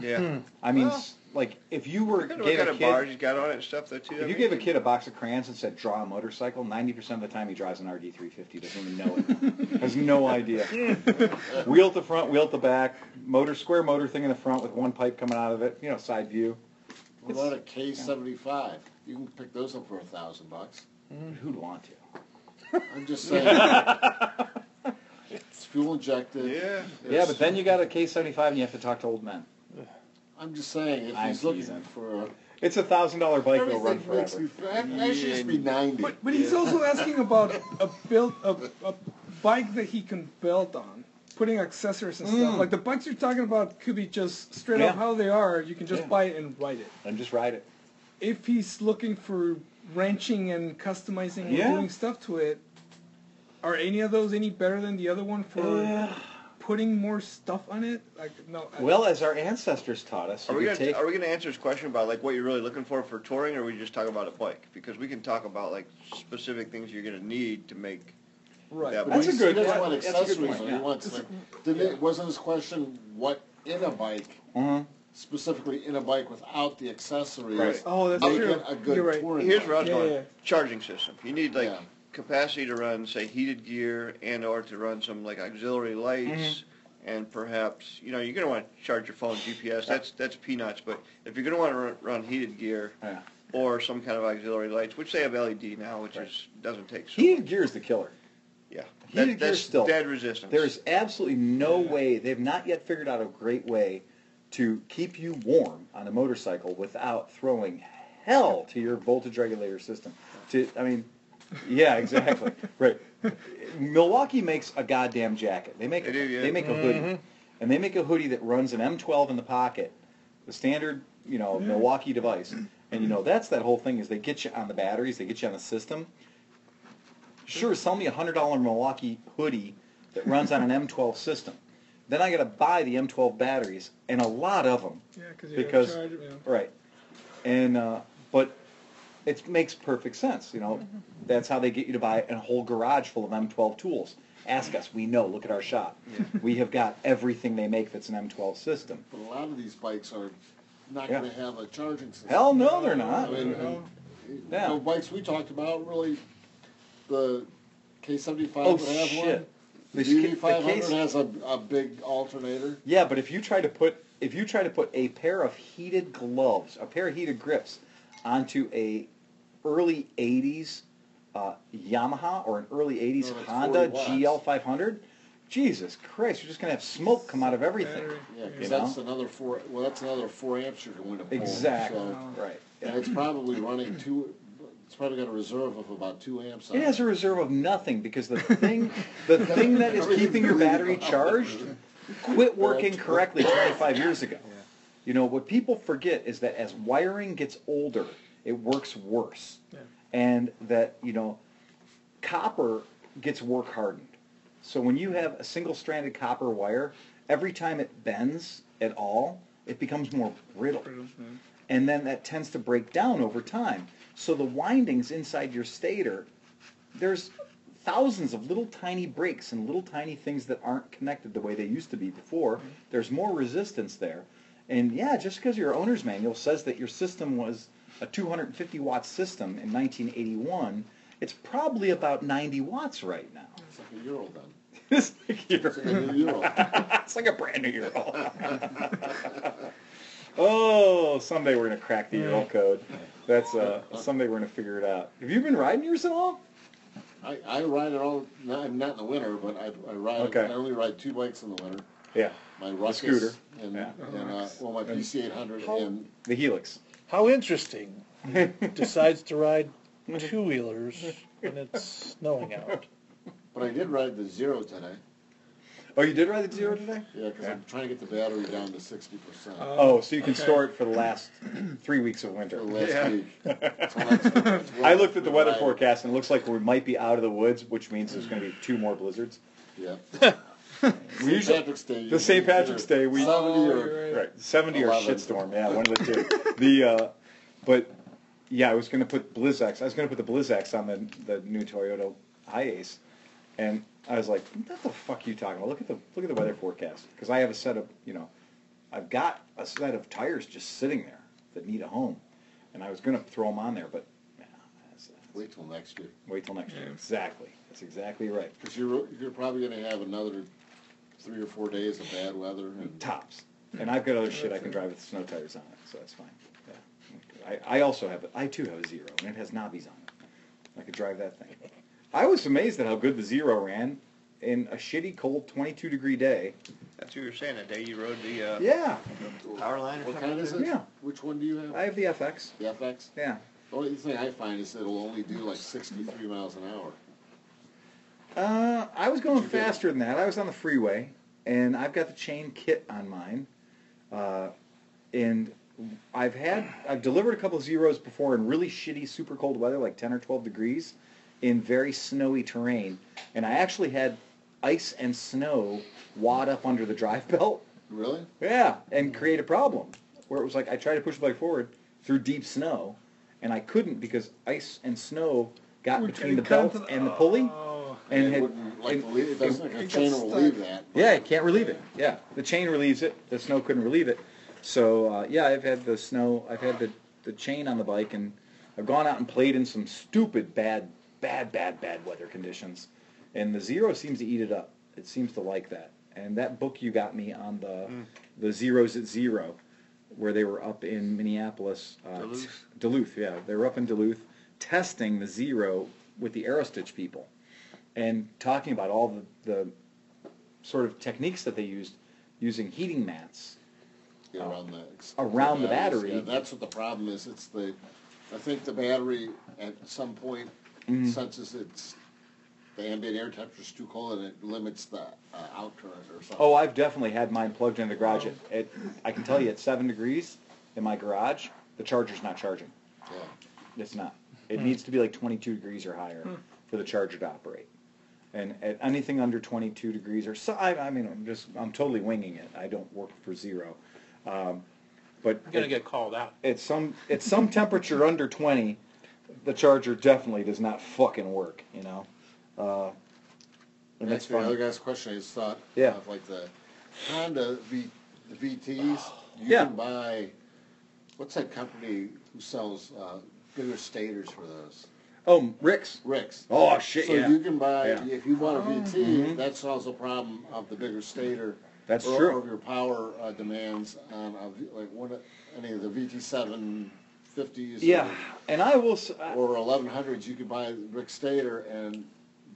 yeah. I mean, Well, s- like if you were Look at what gave kind a of bars kid, he's got on it and stuff though too. I if you mean, gave a kid a box of crayons and said draw a motorcycle, ninety percent of the time he drives an RD350. Doesn't even know it. Has no idea. wheel at the front, wheel at the back, motor square motor thing in the front with one pipe coming out of it. You know, side view. What about a K seventy-five? You can pick those up for a thousand bucks. Mm-hmm. Who'd want to? I'm just saying. It's fuel injected. Yeah. Yeah, but then you got a K75 and you have to talk to old men. I'm just saying, if I'm he's looking teasing. for a. It's a thousand dollar bike that'll run Everything makes forever. me, that that should just be ninety. But, but he's also asking about a build a, a bike that he can build on, putting accessories and stuff. Mm. Like the bikes you're talking about could be just straight up how they are. You can just Yeah. buy it and ride it. And just ride it. If he's looking for wrenching and customizing and doing stuff to it, are any of those any better than the other one for putting more stuff on it? Like no. I- Well, as our ancestors taught us, Are we gonna take. are we gonna answer his question about like what you're really looking for for touring, or are we just talking about a bike? Because we can talk about like specific things you're gonna need to make. Right. that But That's a he- good- He doesn't want that's a good accessories, point, though. yeah. he wants, like, didn't it, wasn't his question, what in a bike, Mhm. specifically in a bike without the accessories? Right. Oh, that's make true. it a good You're right. touring Here's bike? where I was Yeah, going. Charging system. You need like Yeah. capacity to run, say, heated gear, and or to run some like auxiliary lights, Mm-hmm. and perhaps you know you're gonna want to charge your phone GPS. That's that's peanuts. But if you're gonna want to run, run heated gear Yeah. or some kind of auxiliary lights, which they have LED now, which is doesn't take so. Heated gear is the killer. Yeah. Heated That, gear that's still. dead resistance. There's absolutely no way, they've not yet figured out a great way to keep you warm on a motorcycle without throwing hell to your voltage regulator system. To, I mean, yeah, exactly. right. Milwaukee makes a goddamn jacket. They make They do, yeah. they make a hoodie. Mm-hmm. And they make a hoodie that runs an M12 in the pocket, the standard, you know, Milwaukee device. And you know, that's that whole thing is they get you on the batteries, they get you on the system. Sure, sell me a hundred dollar Milwaukee hoodie that runs on an M12 system. Then I got to buy the M12 batteries and a lot of them. Yeah, cause you Because gotta charge it, yeah. right, and uh, but it makes perfect sense. You know, that's how they get you to buy a whole garage full of M12 tools. Ask us, we know. Look at our shop. We have got everything they make that's an M12 system. But a lot of these bikes are not Yeah. gonna have a charging system. Hell no, they're not. I not. mean, No. and, Yeah. the bikes we talked about, really, the K seventy-five Oh would have one. shit! The The sk- DD the five hundred has a, a big alternator. Yeah, but if you try to put if you try to put a pair of heated gloves, a pair of heated grips, onto a early '80s uh, Yamaha or an early '80s No, Honda GL500, Jesus Christ, you're just gonna have smoke come out of everything. Yeah, You because know? that's another four, well, that's another four amps you're going to pull. Exactly. so- Right. And Yeah. it's probably running two, it's probably got a reserve of about two amps on It has a reserve of nothing because the thing, the thing that is keeping your battery charged, quit working correctly 25 years ago. You know what people forget is that as wiring gets older, it works worse, Yeah. and that you know, copper gets work hardened. So when you have a single-stranded copper wire, every time it bends at all, it becomes more brittle Brittle, and then that tends to break down over time. So the windings inside your stator, there's thousands of little tiny breaks and little tiny things that aren't connected the way they used to be before. Mm-hmm. There's more resistance there. And yeah, just because your owner's manual says that your system was a 250 watt system in 1981, it's probably about 90 watts right now. It's like a Euro then. it's, like It's like a new Euro. it's like a brand new Euro. oh, someday we're gonna crack the Euro code. That's uh, someday we're gonna figure it out. Have you been riding yours at all? I, I ride it all, not, I'm not in the winter, but I, I ride, Okay. I only ride two bikes in the winter. Yeah, My Ruckus scooter. and, Yeah. and, uh, well, my PC eight hundred and, the Helix. How interesting. Decides to ride two wheelers when it's snowing out. but I did ride the Zero today. Oh, you did ride the Zero today? Yeah, because I'm trying to get the battery down to sixty percent Oh, so you can Okay. store it for the last three weeks of winter. for the last Yeah. week. So that's- that's I looked at the good weather ride. forecast and it looks like we might be out of the woods, which means there's going to be two more blizzards. Yeah. We St. usually- Patrick's Day. the St. Patrick's Day, we- Seventy Oh, or, you're right. Right, seventy or Eleven. shitstorm. Yeah, one of the two. the uh, but yeah, I was going to put Blizzaks. I was going to put the Blizzaks on the the new Toyota Hiace, and I was like, "What the fuck are you talking about? Look at the look at the weather forecast." Because I have a set of you know, I've got a set of tires just sitting there that need a home, and I was going to throw them on there, but yeah, that's, that's, wait till next year. wait till next year. Exactly. That's exactly right. Because you're, you're probably gonna have another three or four days of bad weather and. tops. And I've got other shit I can drive with snow tires on it, so that's fine. Yeah. I, I also have, a- I too have a Zero, and it has knobbies on it. I could drive that thing. I was amazed at how good the Zero ran in a shitty, cold, 22 degree day. That's what you were saying that day you rode the uh, Yeah, power line or What something. kind is it? Yeah. Which one do you have? I have the FX. The FX? Yeah. The only thing I find is it'll only do like sixty-three miles an hour. Uh, I was going faster than that. I was on the freeway, and I've got the chain kit on mine. Uh, and I've had I've delivered a couple of zeros before in really shitty, super cold weather, like 10 or 12 degrees, in very snowy terrain. And I actually had ice and snow wad up under the drive belt. Really? Yeah, and create a problem where it was like I tried to push the bike forward through deep snow, and I couldn't because ice and snow got Would between the belt the- and the pulley. Oh. and it had, wouldn't like and- relieve, it doesn't like a it chain will relieve stuck. that. yeah, it can't relieve it. Yeah, the chain relieves it. The snow couldn't relieve it. So uh, yeah, I've had the snow. I've had the the chain on the bike, and I've gone out and played in some stupid bad, bad, bad, bad weather conditions, and the zero seems to eat it up. It seems to like that. And that book you got me on the the zeros at zero, where they were up in Minneapolis, uh, Duluth. Duluth, yeah, they were up in Duluth testing the zero with the Aerostitch people, and talking about all the, the sort of techniques that they used using heating mats. Yeah, around the Around the batteries. battery. Yeah, that's what the problem is. It's the, I think the battery at some point Mm-hmm. senses it's the ambient air temperature is too cold and it limits the uh, out current or something. Oh, I've definitely had mine plugged in the garage. It, it, I can tell you at seven degrees in my garage, the charger's not charging. Yeah. It's not. It needs to be like 22 degrees or higher for the charger to operate. And at anything under 22 degrees or so, I, I mean, I'm just, I'm totally winging it. I don't work for zero. Um, but I'm gonna at- get called out. at some at some temperature under 20, the charger definitely does not fucking work. You know. Uh, and that's the other guy's question, I just thought Yeah. of like the Honda V, the VTs. You Yeah. can buy, what's that company who sells uh, bigger stators for those? Oh, Rick's. Ricks. Oh shit, So yeah. you can buy, Yeah. if you want a VT, Mhm. that solves the problem of the bigger stator. That's or, true. Of your power uh, demands on a like one, of- any of the VT seven fifties. Yeah, and I will. s- I- Or eleven hundreds, you could buy Rick Stator, and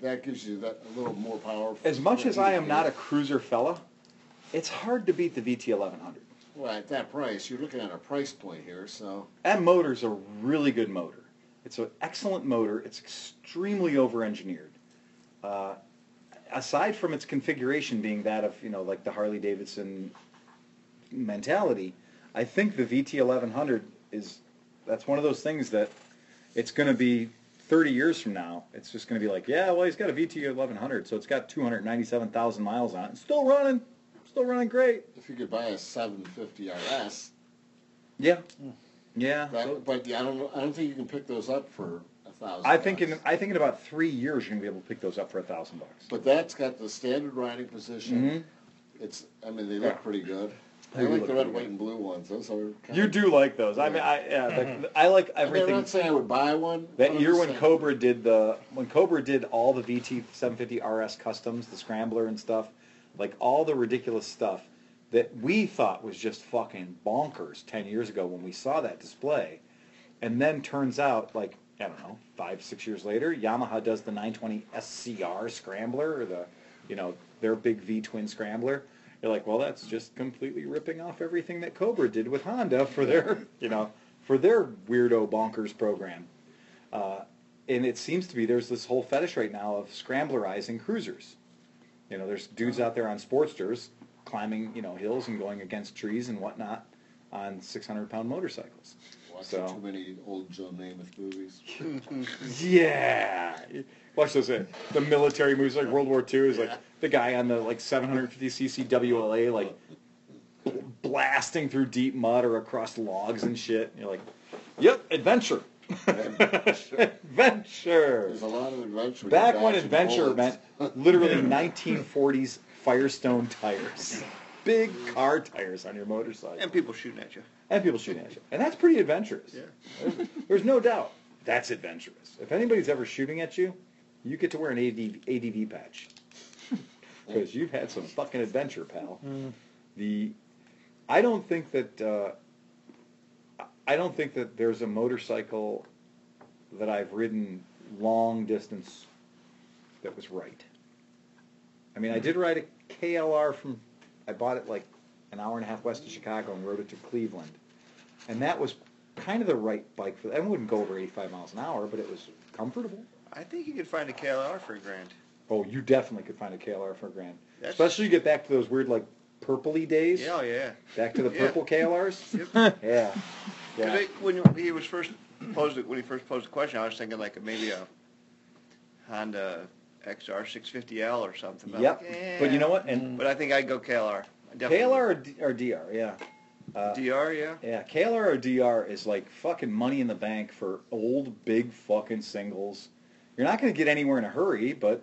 that gives you that a little more power. As much as I am not a cruiser fella, it's hard to beat the VT 1100. Well, at that price, you're looking at a price point here, so. That motor's a really good motor. It's an excellent motor. It's extremely over-engineered. Uh, aside from its configuration being that of, you know, like the Harley Davidson mentality, I think the VT 1100 is, that's one of those things that it's going to be 30 years from now. It's just going to be like, yeah, well, he's got a VT 1100, so it's got 297,000 miles on it. It's still running. Still running great. If you could buy a seven fifty RS, Yeah. Yeah. that, but yeah, I don't, know- I don't think you can pick those up for a thousand. I think in. I think in about three years you're gonna be able to pick those up for a thousand bucks. But that's got the standard riding position. Mhm. It's, I mean, they look Yeah. pretty good. They I like the red, white, and blue ones. Those are. You of, do like those. I mean, I yeah, hmm. the, I like I mean, I'm everything. not saying I would buy one. That year when saying- Cobra did the when Cobra did all the VT 750 RS customs, the scrambler and stuff, like all the ridiculous stuff that we thought was just fucking bonkers 10 years ago when we saw that display. And then turns out like I don't know, 5 6 years later, Yamaha does the 920 SCR scrambler or the you know, their big V twin scrambler. You're like, well, that's just completely ripping off everything that Cobra did with Honda for their, you know, for their weirdo bonkers program. Uh, and it seems to be there's this whole fetish right now of scramblerizing cruisers. You know, there's dudes out there on Sportsters climbing, you know, hills and going against trees and whatnot on 600 pound motorcycles. Watching So- too many old Joe Namath movies. Yeah. Watch those, uh, the military movies like World War II is like the guy on the like 750cc WLA like blasting through deep mud or across logs and shit. You're like, yep, adventure. adventure. There's a lot of adventure. Back when adventure meant literally 1940s Firestone tires. Big car tires on your motorcycle. And people shooting at you. And people shooting at you. And that's pretty adventurous. Yeah. There's, there's no doubt. That's adventurous. If anybody's ever shooting at you, you get to wear an ADV, ADV patch. Because you've had some fucking adventure, pal. The, I don't think that, uh, I don't think that there's a motorcycle that I've ridden long distance that was right. I mean, I did ride a KLR from, I bought it like an hour and a half west of Chicago and rode it to Cleveland. And that was kind of the right bike for, that. I wouldn't go over 85 miles an hour, but it was comfortable. I think you could find a KLR for a grand. Oh, you definitely could find a KLR for a grand. That's- Especially you get back to those weird like purpley days. Yeah, oh, yeah. Back to the Yeah. purple KLRs. Yep. yeah. 'Cause Yeah. I- when he was first posed, it- when he first posed the question, I was thinking like maybe a Honda XR 650L or something. I'm Yep. like, eh. But you know what? And But I think I'd go KLR. Definitely. KLR or, D- or DR, yeah. Uh, DR, yeah. Yeah, KLR or DR is like fucking money in the bank for old, big fucking singles. You're not going to get anywhere in a hurry, but,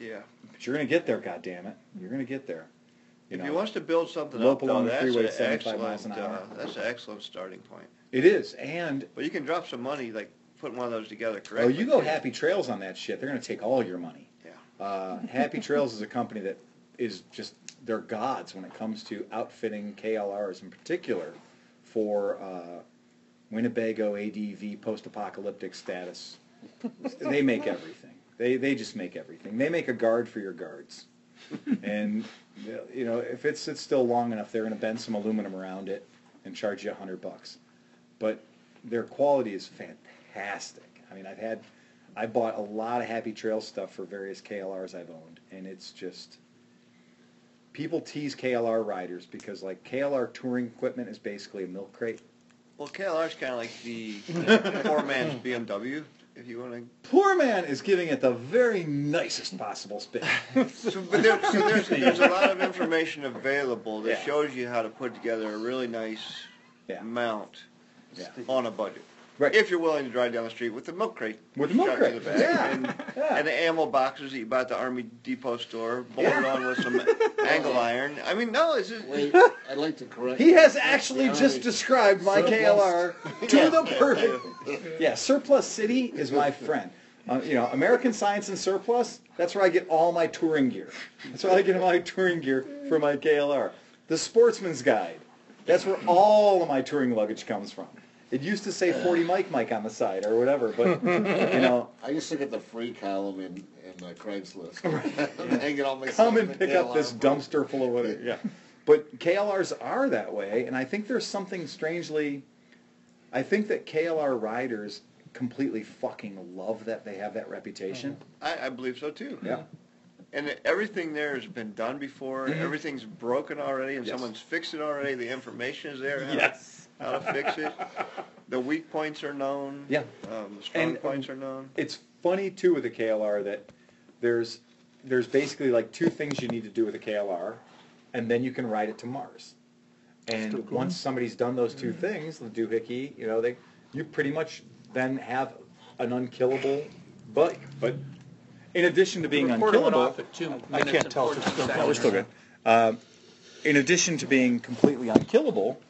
Yeah. but you're going to get there, God damn goddammit. You're going to get there. You if know, he wants to build something up, though, that's freeway an 75 miles excellent. an hour. Uh, that's an excellent starting point. it is. And, But you can drop some money, like putting one of those together Correct. oh, you go. Happy Trails on that shit. They're going to take all your money. Yeah. Uh, Happy Trails is a company that is just, they're gods when it comes to outfitting KLRs in particular for uh, Winnebago ADV post-apocalyptic status. they make everything. They they just make everything. They make a guard for your guards, and you know if it sits still long enough, they're going to bend some aluminum around it and charge you a hundred bucks. But their quality is fantastic. I mean, I've had, I bought a lot of Happy Trail stuff for various KLRs I've owned, and it's just. People tease KLR riders because like KLR touring equipment is basically a milk crate. Well, KLR's kind of like the poor man's BMW, if you want to. Poor man is giving it the very nicest possible spin. So, but there, so there's, there's a lot of information available that Yeah. shows you how to put together a really nice Yeah. mount Yeah. on a budget. Right. If you're willing to drive down the street with the milk crate. With the milk strapped to crate, the back, yeah, And, yeah. and the ammo boxes that you buy at the Army Depot store, bolted on with some angle iron. I mean, no, it's just, Wait, I'd like to correct. He has actually just described my KLR to the perfect. Yeah, Surplus City is my friend. Uh, you know, American Science and Surplus. That's where I get all my touring gear. That's where I get all my touring gear for my KLR. The Sportsman's Guide. That's where all of my touring luggage comes from. It used to say 40 Mike Mike on the side or whatever, but you know, I used to get the free column in, in uh, Craigslist. Hanging all my come and in pick up KLR. this dumpster full of whatever. Yeah. But KLRs are that way, and I think there's something strangely. I think that KLR riders completely fucking love that they have that reputation. I, I believe so too. Yeah. And everything there has been done before. Mhm. Everything's broken already, and Yes. someone's fixed it already. The information is there. How, Yes. How to fix it. The weak points are known. Yeah. Um, the strong And, um, points are known. It's funny too with the KLR that there's there's basically like two things you need to do with a KLR, and then you can ride it to Mars. And once somebody's done those two things, the doohickey, you know, they you pretty much then have an unkillable bike. But in addition to being Recorder went unkillable, off at two I minutes can't and tell if 14 it's still no, we're still good. Um, in addition to being completely unkillable,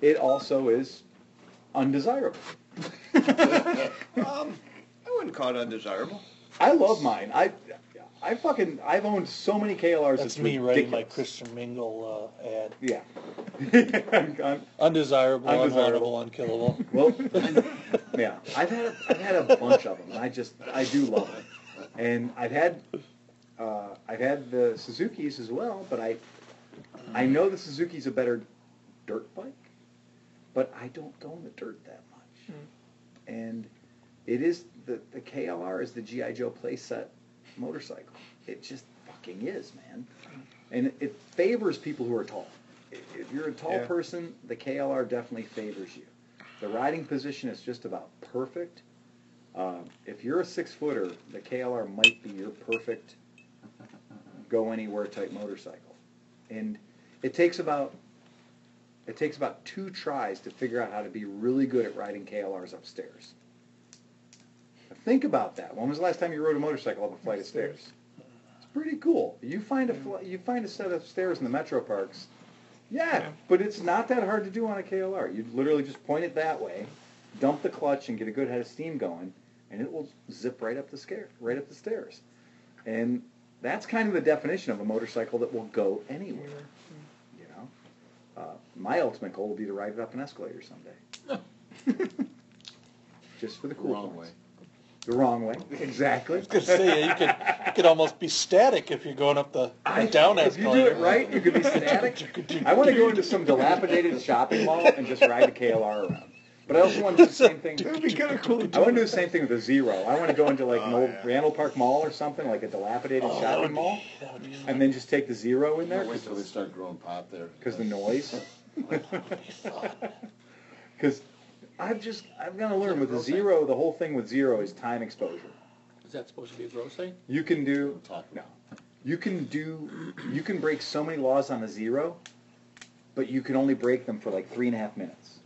it also is undesirable. Um, I wouldn't call it undesirable. I love mine. I, I fucking, I've owned so many KLRs. That's it's me writing my ridiculous. Christian Mingle uh, ad. Yeah. I'm- I'm- Undesirable, Undesirable. unkillable. well, yeah. I've had, a, I've had a bunch of them. I just, I do love it. And I've had, uh, I've had the Suzuki's as well, but I, I know the Suzuki's a better dirt bike, but I don't go in the dirt that much. And it is the the KLR is the GI Joe playset motorcycle. It just fucking is, man. And it favors people who are tall. If you're a tall Yeah. person, the KLR definitely favors you. The riding position is just about perfect. Um, if you're a six footer, the KLR might be your perfect go anywhere type motorcycle. And it takes about it takes about two tries to figure out how to be really good at riding KLRs upstairs. Now think about that. When was the last time you rode a motorcycle up a flight of stairs? It's pretty cool. You find a fl- you find a set of stairs in the metro parks. Yeah, but it's not that hard to do on a KLR. You literally just point it that way, dump the clutch, and get a good head of steam going, and it will zip right up the scare, right up the stairs. And that's kind of the definition of a motorcycle that will go anywhere. You know, uh, my ultimate goal will be to ride it up an escalator someday. Just for the cool Wrong points. way. The wrong way, exactly. I was gonna say you could you could almost be static if you're going up the, the I- down if you do escalator. it right, you could be static. I want to go into some dilapidated shopping mall and just ride the KLR around. But I also want to do the same thing. It would be kind of cool. I want to do the same thing with a zero. I want to go into like an Oh, old yeah. Randall Park Mall or something, like a dilapidated oh, shopping mall, be and then just take the zero in there Wait till they start growing pot there. because the noise. Because I've just I've got to learn with the zero. The whole thing with zero is time exposure. Is that supposed to be a grow site? You can do Talk no. You can do you can break so many laws on a zero, but you can only break them for like three and a half minutes.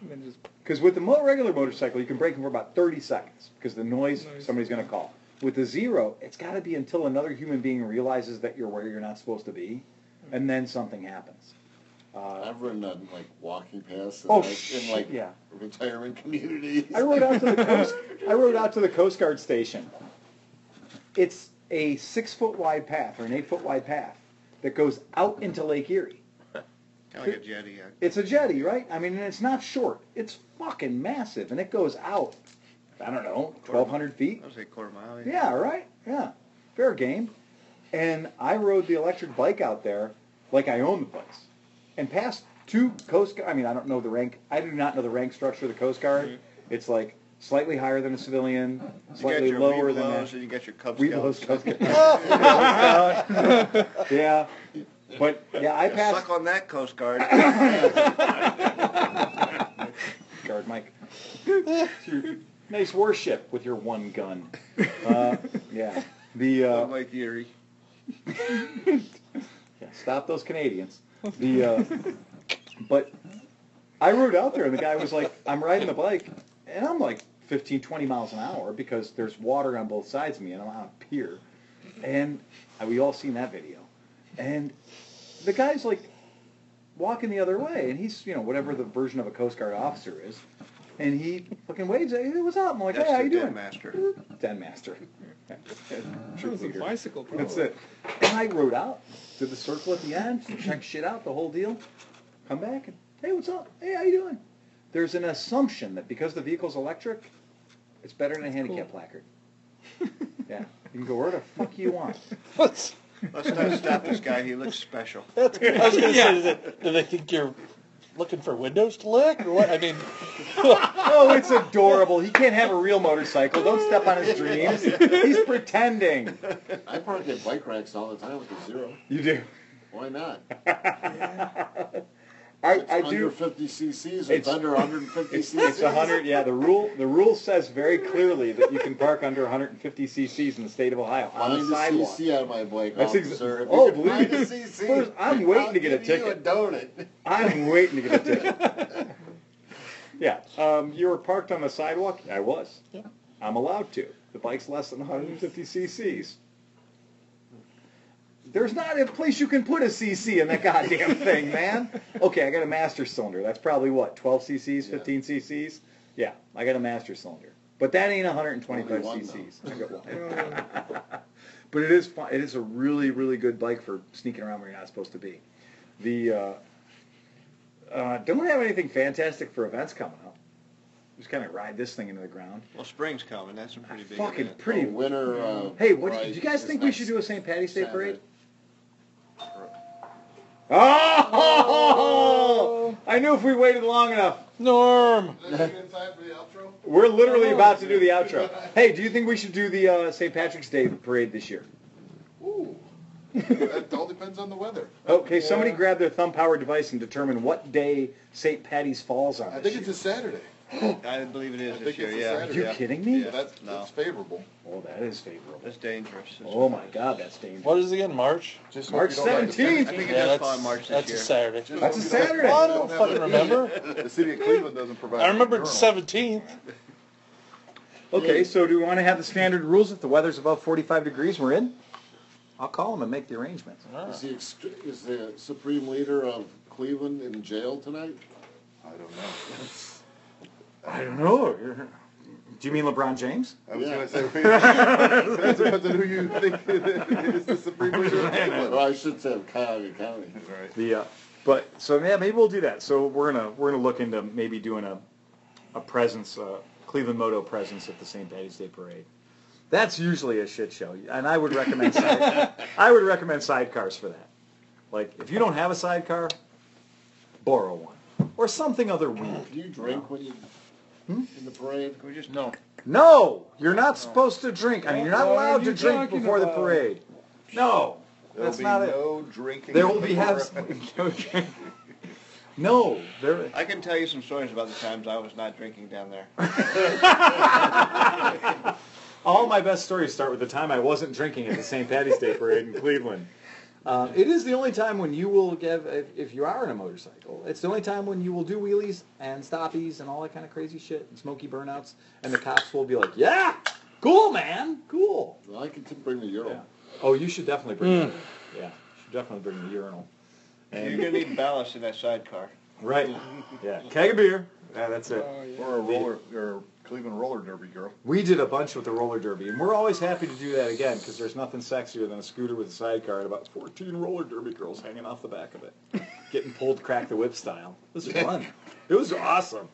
And then just Because with the mo- regular motorcycle, you can break them for about 30 seconds because the noise, Noise. somebody's going to call. With the zero, it's got to be until another human being realizes that you're where you're not supposed to be, and then something happens. Uh, I've ridden on like walking paths in, Oh, like, in like yeah. retirement communities. I rode out to the coast. I rode out to the Coast Guard station. It's a six foot wide path or an eight foot wide path that goes out into Lake Erie. Kind of like a jetty. yeah. It's a jetty, right? I mean, and it's not short. It's fucking massive, and it goes out I don't know, 1,200 feet. I would say quarter mile. Yeah, right. Yeah, fair game. And I rode the electric bike out there like I owned the place, and passed two Coast Guard. I mean, I don't know the rank. I do not know the rank structure of the Coast Guard. It's like slightly higher than a civilian, slightly lower than that. and you got your Cub Scouts. Coast Guard. yeah, but yeah, I passed Suck on that, Coast Guard. Guard Mike. Nice warship with your one gun. Uh, yeah, the. Uh, Mike Erie. Yeah, stop those Canadians. The uh, but I rode out there and the guy was like, I'm riding the bike and I'm like 15, 20 miles an hour because there's water on both sides of me and I'm on a pier. And we all seen that video. And the guy's like walking the other way and he's, you know, whatever the version of a Coast Guard officer is. And he fucking waves at, hey, what's up? I'm like, That's hey, how the you Den doing? Master. Den Master. That was a bicycle. That's it. And I rode out, did the circle at the end, check shit out, the whole deal. Come back and, hey, what's up? Hey, how you doing? There's an assumption that because the vehicle's electric, it's better than a handicap placard. Yeah, you can go where the fuck you want. What's, Let's not stop this guy. He looks special. that's, I was gonna say, do they, do they think you're looking for windows to lick or what? I mean, Oh, it's adorable. He can't have a real motorcycle. Don't step on his dreams. He's pretending. I park at bike racks all the time with the zero. You do. Why not? I, It's I under do. 50 cc's. It's, It's- under 150 It's, cc's. it's 100. Yeah, the rule the rule says very clearly that you can park under 150 cc's in the state of Ohio on Find the the sidewalk. CC on my bike, That's ex- officer. If oh, you can find believe the me. CC, First, I'm waiting I'll to get a give you ticket. donut. I'm waiting to get a ticket. yeah, um, you were parked on the sidewalk. I was. Yeah. I'm allowed to. The bike's less than 150 cc's. There's not a place you can put a cc in that goddamn thing, man. Okay, I got a master cylinder. That's probably what 12 cc's, 15 cc's. Yeah, I got a master cylinder. But that ain't 125 one, cc's. I got one. but it is fun. It is a really, really good bike for sneaking around where you're not supposed to be. The uh, uh, don't we have anything fantastic for events coming up. Just kind of ride this thing into the ground. Well, spring's coming. That's a pretty big Fucking event. pretty. Oh, winter. Uh, Hey, what do you, do you guys is think we should do a St. Patty's Day Saturday. parade? Oh! I knew if we waited long enough. Norm. Is that inside for the outro? We're literally about to do the outro. Hey, do you think we should do the uh, St. Patrick's Day parade this year? Ooh. that all depends on the weather. Okay, somebody grab their thumb-powered device and determine what day St. Patty's falls on. I this think it's year. a Saturday. I didn't believe it is I this think year. it's a Yeah. Saturday. Are you yeah. kidding me? Yeah. That's, No. that's favorable. Oh, that is favorable. That's dangerous. It's- Oh my God, that's dangerous. What is it again? March? Just March you don't have to- 17th. I think it Yeah, does fall that's, in March this that's year. a Saturday. just That's hope a you don't- Saturday. I don't don't have fucking to- remember. The city of Cleveland doesn't provide. I remember a the journal. 17th. Okay, so do we want to have the standard rules if the weather's above 45 degrees, we're in? I'll call them and make the arrangements. Is the, ext- is the supreme leader of Cleveland in jail tonight? I don't know. I don't know. Do you mean LeBron James? I was Yeah. gonna say, that depends on who you think is the supreme leader of Cleveland. Or I should say of Cuyahoga County. Right. The uh, but so yeah, maybe we'll do that. So we're gonna we're gonna look into maybe doing a a presence, uh, Cleveland Moto presence at the St. Patty's Day parade. That's usually a shit show, and I would recommend side, I would recommend sidecars for that. Like if you don't have a sidecar, borrow one or something other weird. Do you drink when you Hmm? in the parade? Can we just No. No, you're not supposed to drink. I mean, you're not What are allowed to you drink talking before the about? parade. No, There'll that's be not it. no drinking. There will be before- have no drink. No, there. I can tell you some stories about the times I was not drinking down there. All my best stories start with the time I wasn't drinking at the St. Patty's Day parade in Cleveland. Uh, it is the only time when you will give, if, if you are in a motorcycle, it's the only time when you will do wheelies and stoppies and all that kind of crazy shit and smoky burnouts, and the cops will be like, "Yeah, cool, man, cool." Well, I can bring the urinal. Yeah. Oh, you should definitely bring. The, yeah, you should definitely bring the urinal. You're gonna need ballast in that sidecar. right. Yeah, keg of beer. Yeah, that's it. Oh, yeah. Or a roller, or Cleveland roller derby girl. We did a bunch with the roller derby, and we're always happy to do that again because there's nothing sexier than a scooter with a sidecar and about 14 roller derby girls hanging off the back of it, getting pulled crack the whip style. This was fun. It was awesome.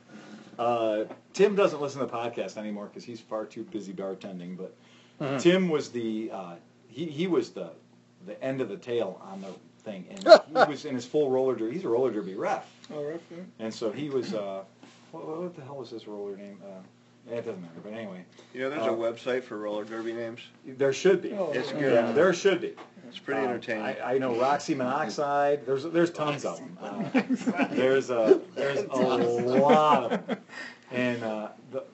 Uh, Tim doesn't listen to the podcast anymore because he's far too busy bartending. But Uh-huh. Tim was the uh, he he was the the end of the tail on the thing, and he was in his full roller derby. He's a roller derby ref, Oh, rough, yeah. and so he was. Uh, what, what the hell was his roller name? Uh, it doesn't matter. But anyway, You know, there's Uh, a website for roller derby names. there should be. Oh, It's good. Yeah, there should be. It's pretty Um, entertaining. I, I know Roxy Monoxide. There's there's tons of them. Uh, there's a there's a lot of them. And uh, the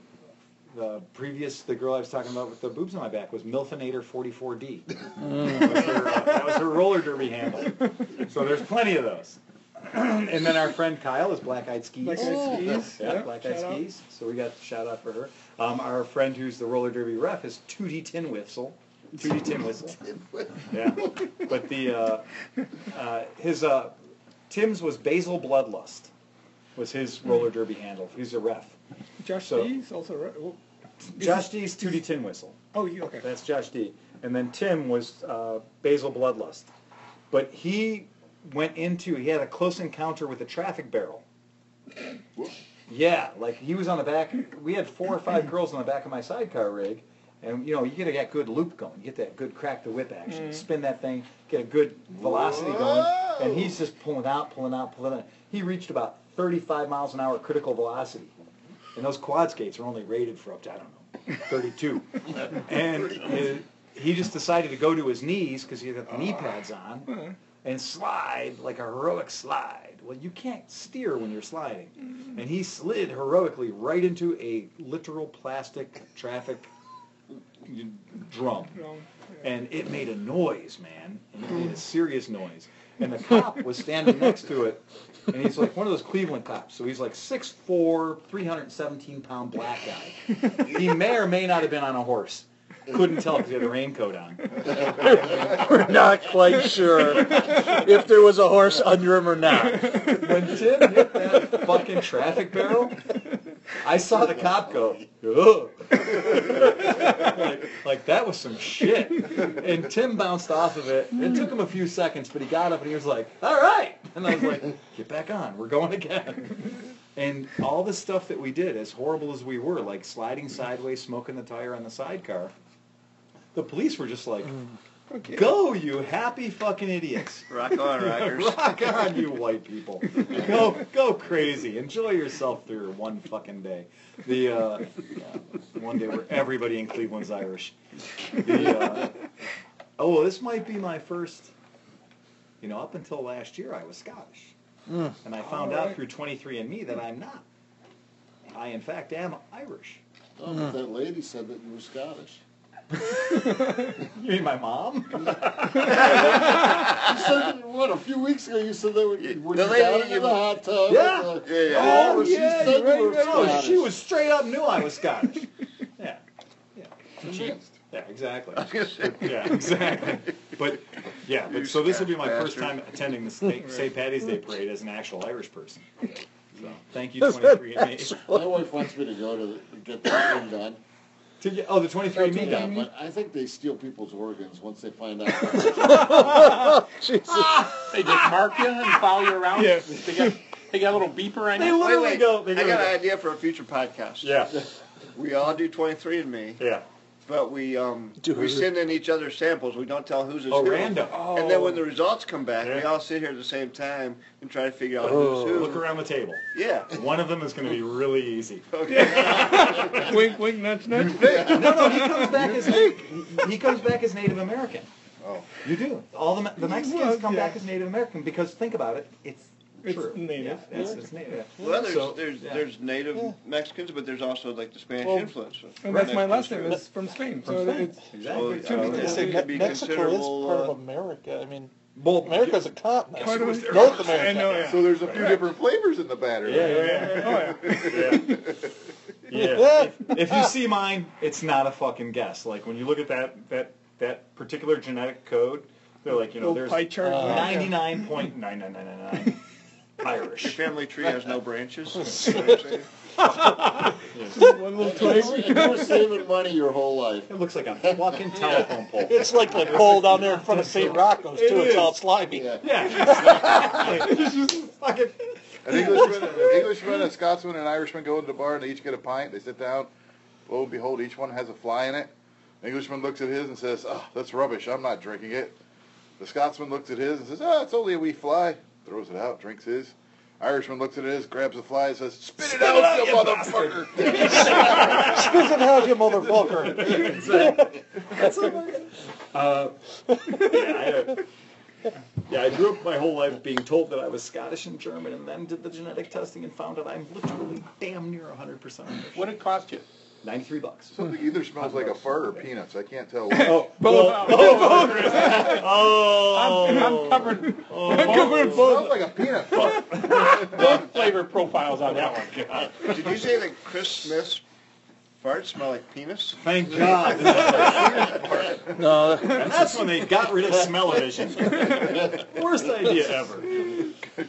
the previous the girl I was talking about with the boobs on my back was Milfinator 44D. That was her, uh, that was her roller derby handle. So there's plenty of those. and then our friend Kyle is Black Eyed Skis. Black Eyed Skis, Yeah, yeah, Black Eyed shout out. Skis. So we got shout out for her. Um, our friend who's the roller derby ref is 2D Tin Whistle. 2D Tin Whistle. Yeah. But the uh, uh, his uh, Tim's was Basil Bloodlust was his roller derby handle. He's a ref. Josh So- D's also right. Oh, Josh D's 2D Tin Whistle. oh, you okay? That's Josh D. And then Tim was uh, Basil Bloodlust. But he went into, he had a close encounter with a traffic barrel. Yeah, like he was on the back. We had four or five girls on the back of my sidecar rig. And, you know, you get to get good loop going. You get that good crack the whip action. Spin that thing, get a good velocity going. And he's just pulling out, pulling out, pulling out. He reached about 35 miles an hour critical velocity. And those quad skates are only rated for up to, I don't know, 32. and uh, he just decided to go to his knees because he had the knee pads on and slide like a heroic slide. Well, you can't steer when you're sliding. Mm-hmm. And he slid heroically right into a literal plastic traffic drum. Wrong. And it made a noise, man. And it made a mm. serious noise. And the cop was standing next to it. And he's like one of those Cleveland cops. So he's like 6'4", 317 pound black guy. He may or may not have been on a horse. Couldn't tell because he had a raincoat on. We're not quite sure if there was a horse under him or not. When Tim hit that fucking traffic barrel, I saw the cop go, Ugh. like, like that was some shit. And Tim bounced off of it. It took him a few seconds, but he got up and he was like, all right. And I was like, get back on. We're going again. And all the stuff that we did, as horrible as we were, like sliding sideways, smoking the tire on the sidecar, the police were just like, Okay. go, you happy fucking idiots. Rock on, rockers. Rock on, you white people. Go, go crazy. Enjoy yourself through one fucking day. The uh, yeah, one day where everybody in Cleveland's Irish. The, uh, oh, this might be my first. You know, up until last year, I was Scottish, and I found out through 23andMe that I'm not. I, in fact, am Irish. Oh, but that lady said that you were Scottish. You mean my mom? You said, what, a few weeks ago you said that when you were The you lady down you- in the hot tub. Yeah. and, uh, Yeah, yeah. Oh, she yeah, said you're you were right, right. No, she was straight up knew I was Scottish. Yeah, yeah. Convinced. Yeah, exactly. I was gonna say, Yeah, exactly. But yeah, but so this will be my Scotch first time attending the St. St. Patty's Day parade as an actual Irish person. So thank you, 23 and me. My wife wants me to go to the- get that thing done. To get, oh, the 23 and me Yeah, done. but I think they steal people's organs once they find out. Jesus. They just mark you and follow you around. Yeah. They got, they got a little beeper on They you. wait, literally wait. go. They I go got an idea for a future podcast. yeah, We all do 23 and me, yeah. But we um Do we send in each other's samples. We don't tell who's is Oh, who. random. And then when the results come back, we all sit here at the same time and try to figure out Oh. who's who. Look around the table. Yeah. One of them is going to be really easy. Okay. wink, wink, nudge, nudge. No, no, he comes back as he comes back as Native American. Oh. You do. All the the Mexicans Well, come yeah. back as Native American because think about it, it's It's true. native. Yeah, it's, it's native. Well, there's So, there's yeah. there's native Mexicans, but there's also like the Spanish Well, influence. And that's my last name is from Spain. So From Spain. it's So, Exactly. uh, Two it names. Say, could be Mexico is considerable. part uh, of America. I mean, Well, America's a continent. part of it. North America. I know, yeah. So there's a few different flavors in the batter. Yeah, yeah, Oh, yeah. yeah. yeah. If, if you see mine, it's not a fucking guess. Like when you look at that that that particular genetic code, they're like, you know, Little there's pie chart. Uh, ninety nine point nine nine nine nine nine Your Irish. family tree has no branches. You know what I'm saying? One little twig. you were saving money your whole life. It looks like a fucking telephone pole. It's like the pole down there in front of St. Rocco's, too. It It's all is. slimy. Yeah. Yeah, exactly. It's just fucking. An Englishman, an Englishman, a Scotsman, and an Irishman go into the bar and they each get a pint. They sit down. Lo and behold, each one has a fly in it. The Englishman looks at his and says, "Oh, that's rubbish. I'm not drinking it." The Scotsman looks at his and says, "Oh, it's only a wee fly." Throws it out, drinks his. Irishman looks at his, grabs the fly, and says, "Spit it out, you motherfucker!" Spit it out, you motherfucker. Uh, yeah, I, yeah, I grew up my whole life being told that I was Scottish and German, and then did the genetic testing and found that I'm literally damn near 100% Irish. What did it cost you? 93 bucks. Something either smells like a fart or peanuts. I can't tell. Oh, Both. oh, I'm oh. covered. I'm covering It oh. smells like a peanut both flavor profiles on that one. Did you say that Chris Smith's farts smell like penis? thank God. No, And that's when they got rid of smell-o-vision. Worst idea ever.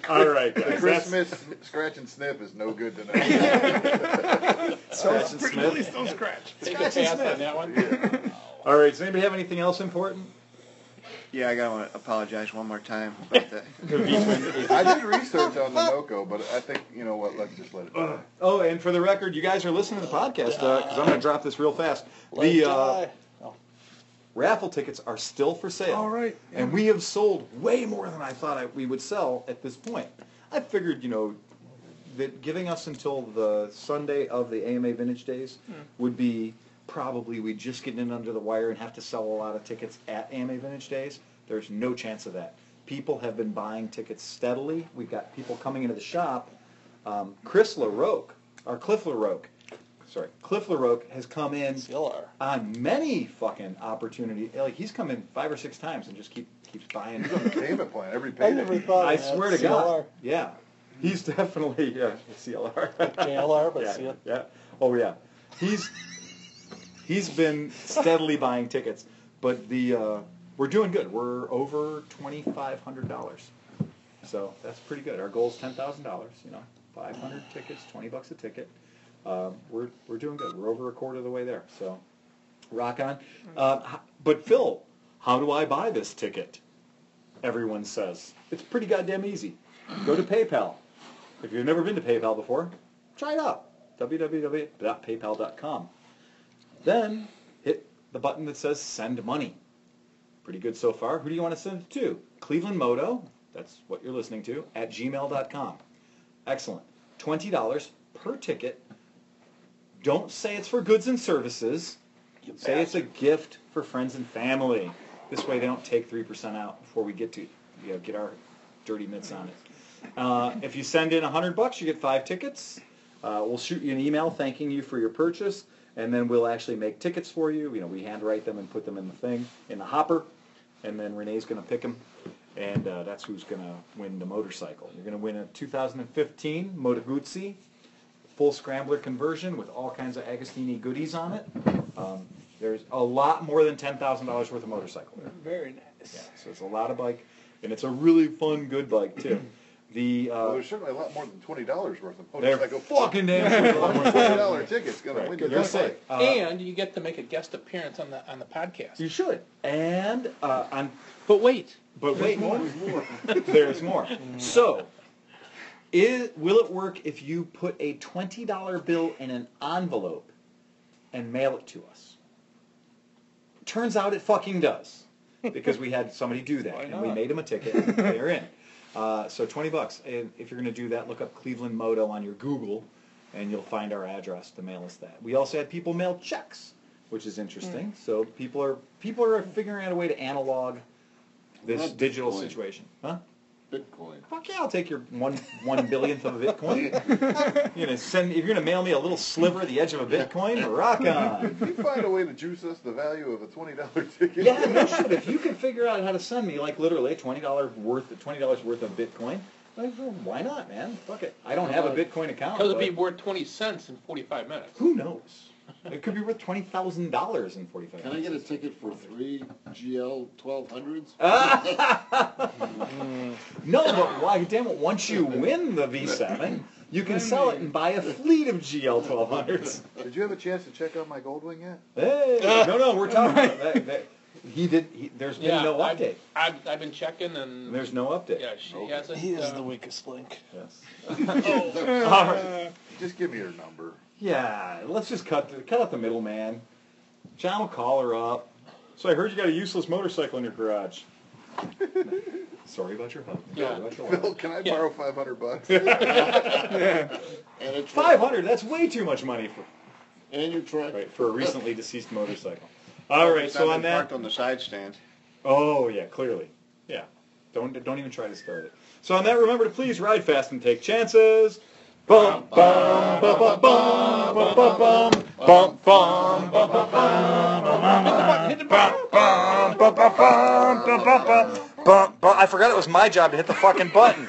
All right, guys. Chris That's scratch and sniff is no good tonight. Scratch and Pretty, at least don't scratch. Take a pass on that one. All right, does anybody have anything else important? Yeah, I gotta apologize one more time about that. I did research on the NOCO, but I think, you know what, let's just let it go. Oh, and for the record, you guys are listening to the podcast because I'm going to drop this real fast. The uh, raffle tickets are still for sale. All right. And we have sold way more than I thought I, we would sell at this point. I figured, you know, that giving us until the Sunday of the AMA Vintage Days would be probably we'd just get in under the wire and have to sell a lot of tickets at AMA Vintage Days. There's no chance of that. People have been buying tickets steadily. We've got people coming into the shop. Um, Chris LaRoque, or Cliff LaRoque, sorry, Cliff LaRoque has come in Still on many fucking opportunity. Like he's come in five or six times and just keep keeps buying. He's on the payment plan every I never payday. thought I swear to CLR. God, yeah, he's definitely yeah CLR. JLR, but yeah, CL yeah. Oh yeah, he's he's been steadily buying tickets, but the uh, we're doing good. We're over twenty five hundred dollars, so that's pretty good. Our goal is ten thousand dollars. You know, five hundred tickets, twenty bucks a ticket. Um, we're we're doing good. We're over a quarter of the way there. So, rock on. Uh, but Phil, how do I buy this ticket? Everyone says it's pretty goddamn easy. Go to PayPal. If you've never been to PayPal before, try it out. www.paypal.com. Then hit the button that says send money. Pretty good so far. Who do you want to send it to? Cleveland Moto, that's what you're listening to, at gmail.com. Excellent. $20 per ticket. Don't say it's for goods and services. Say it's a gift for friends and family. This way they don't take 3% out before we get to you know, get our dirty mitts on it. Uh, if you send in 100 bucks, you get five tickets. Uh, we'll shoot you an email thanking you for your purchase, and then we'll actually make tickets for you. You know, we handwrite them and put them in the thing, in the hopper, and then Renee's going to pick them, and uh, that's who's going to win the motorcycle. You're going to win a 2015 Moto Guzzi full scrambler conversion with all kinds of Agostini goodies on it. Um, there's a lot more than ten thousand dollars worth of motorcycle there. Very nice. Yeah, so it's a lot of bike, and it's a really fun, good bike too. The Well, uh, there's certainly a lot more than twenty dollars worth of they're motorcycle. fucking damn One twenty dollar ticket's gonna win you You're that safe. bike. Uh, And you get to make a guest appearance on the on the podcast. you should. And uh, on But wait, But wait more. There's more. So, is, will it work if you put a $20 bill in an envelope and mail it to us? Turns out it fucking does. Because we had somebody do that. And we made him a ticket. and They're in. Uh, so 20 bucks. And if you're going to do that, look up Cleveland Moto on your Google and you'll find our address to mail us that. We also had people mail checks, which is interesting. Hmm. So people are people are figuring out a way to analog this digital Bitcoin. situation. Huh? Bitcoin. Fuck yeah, I'll take your one one billionth of a Bitcoin. you're gonna send if you're gonna mail me a little sliver at the edge of a Bitcoin? Rock on. Can you find a way to juice us the value of a twenty dollar ticket? Yeah, no shit. If you can figure out how to send me like literally twenty dollars worth twenty dollars worth of Bitcoin, like, well, why not, man? Fuck it. I don't have a Bitcoin account. because it'll be worth twenty cents in forty-five minutes. who knows? It could be worth twenty thousand dollars in forty five. Can I get a ticket for three GL twelve hundreds? No, but why? Damn it! Once you win the V7, you can sell it and buy a fleet of GL 1200s. Did you have a chance to check out my Goldwing yet? Hey, no, no, we're talking about that. that He did, he, there's been Yeah, no I've- update. I've, I've been checking and, There's no update. yeah, she hasn't. He is uh, the weakest link. Yes. oh, All right. Just give me your number. Yeah, let's just cut the, cut out the middleman. John will call her up. So I heard you got a useless motorcycle in your garage. Sorry about your hug. Yeah. Sorry about your hug. Phil, can I Yeah. borrow five hundred bucks? And it's Five hundred. That's way too much money for And your truck. right for a recently deceased motorcycle. All right. It's So not on that. parked on the side stand. Oh yeah, clearly. Yeah. Don't don't even try to start it. So on that, remember to please ride fast and take chances. Bum bum bum bum bum bum bum bum bum bum bum bum bum hit the button. bum bum bum bum bum bum bum bum bum. I forgot it was my job to hit the fucking button.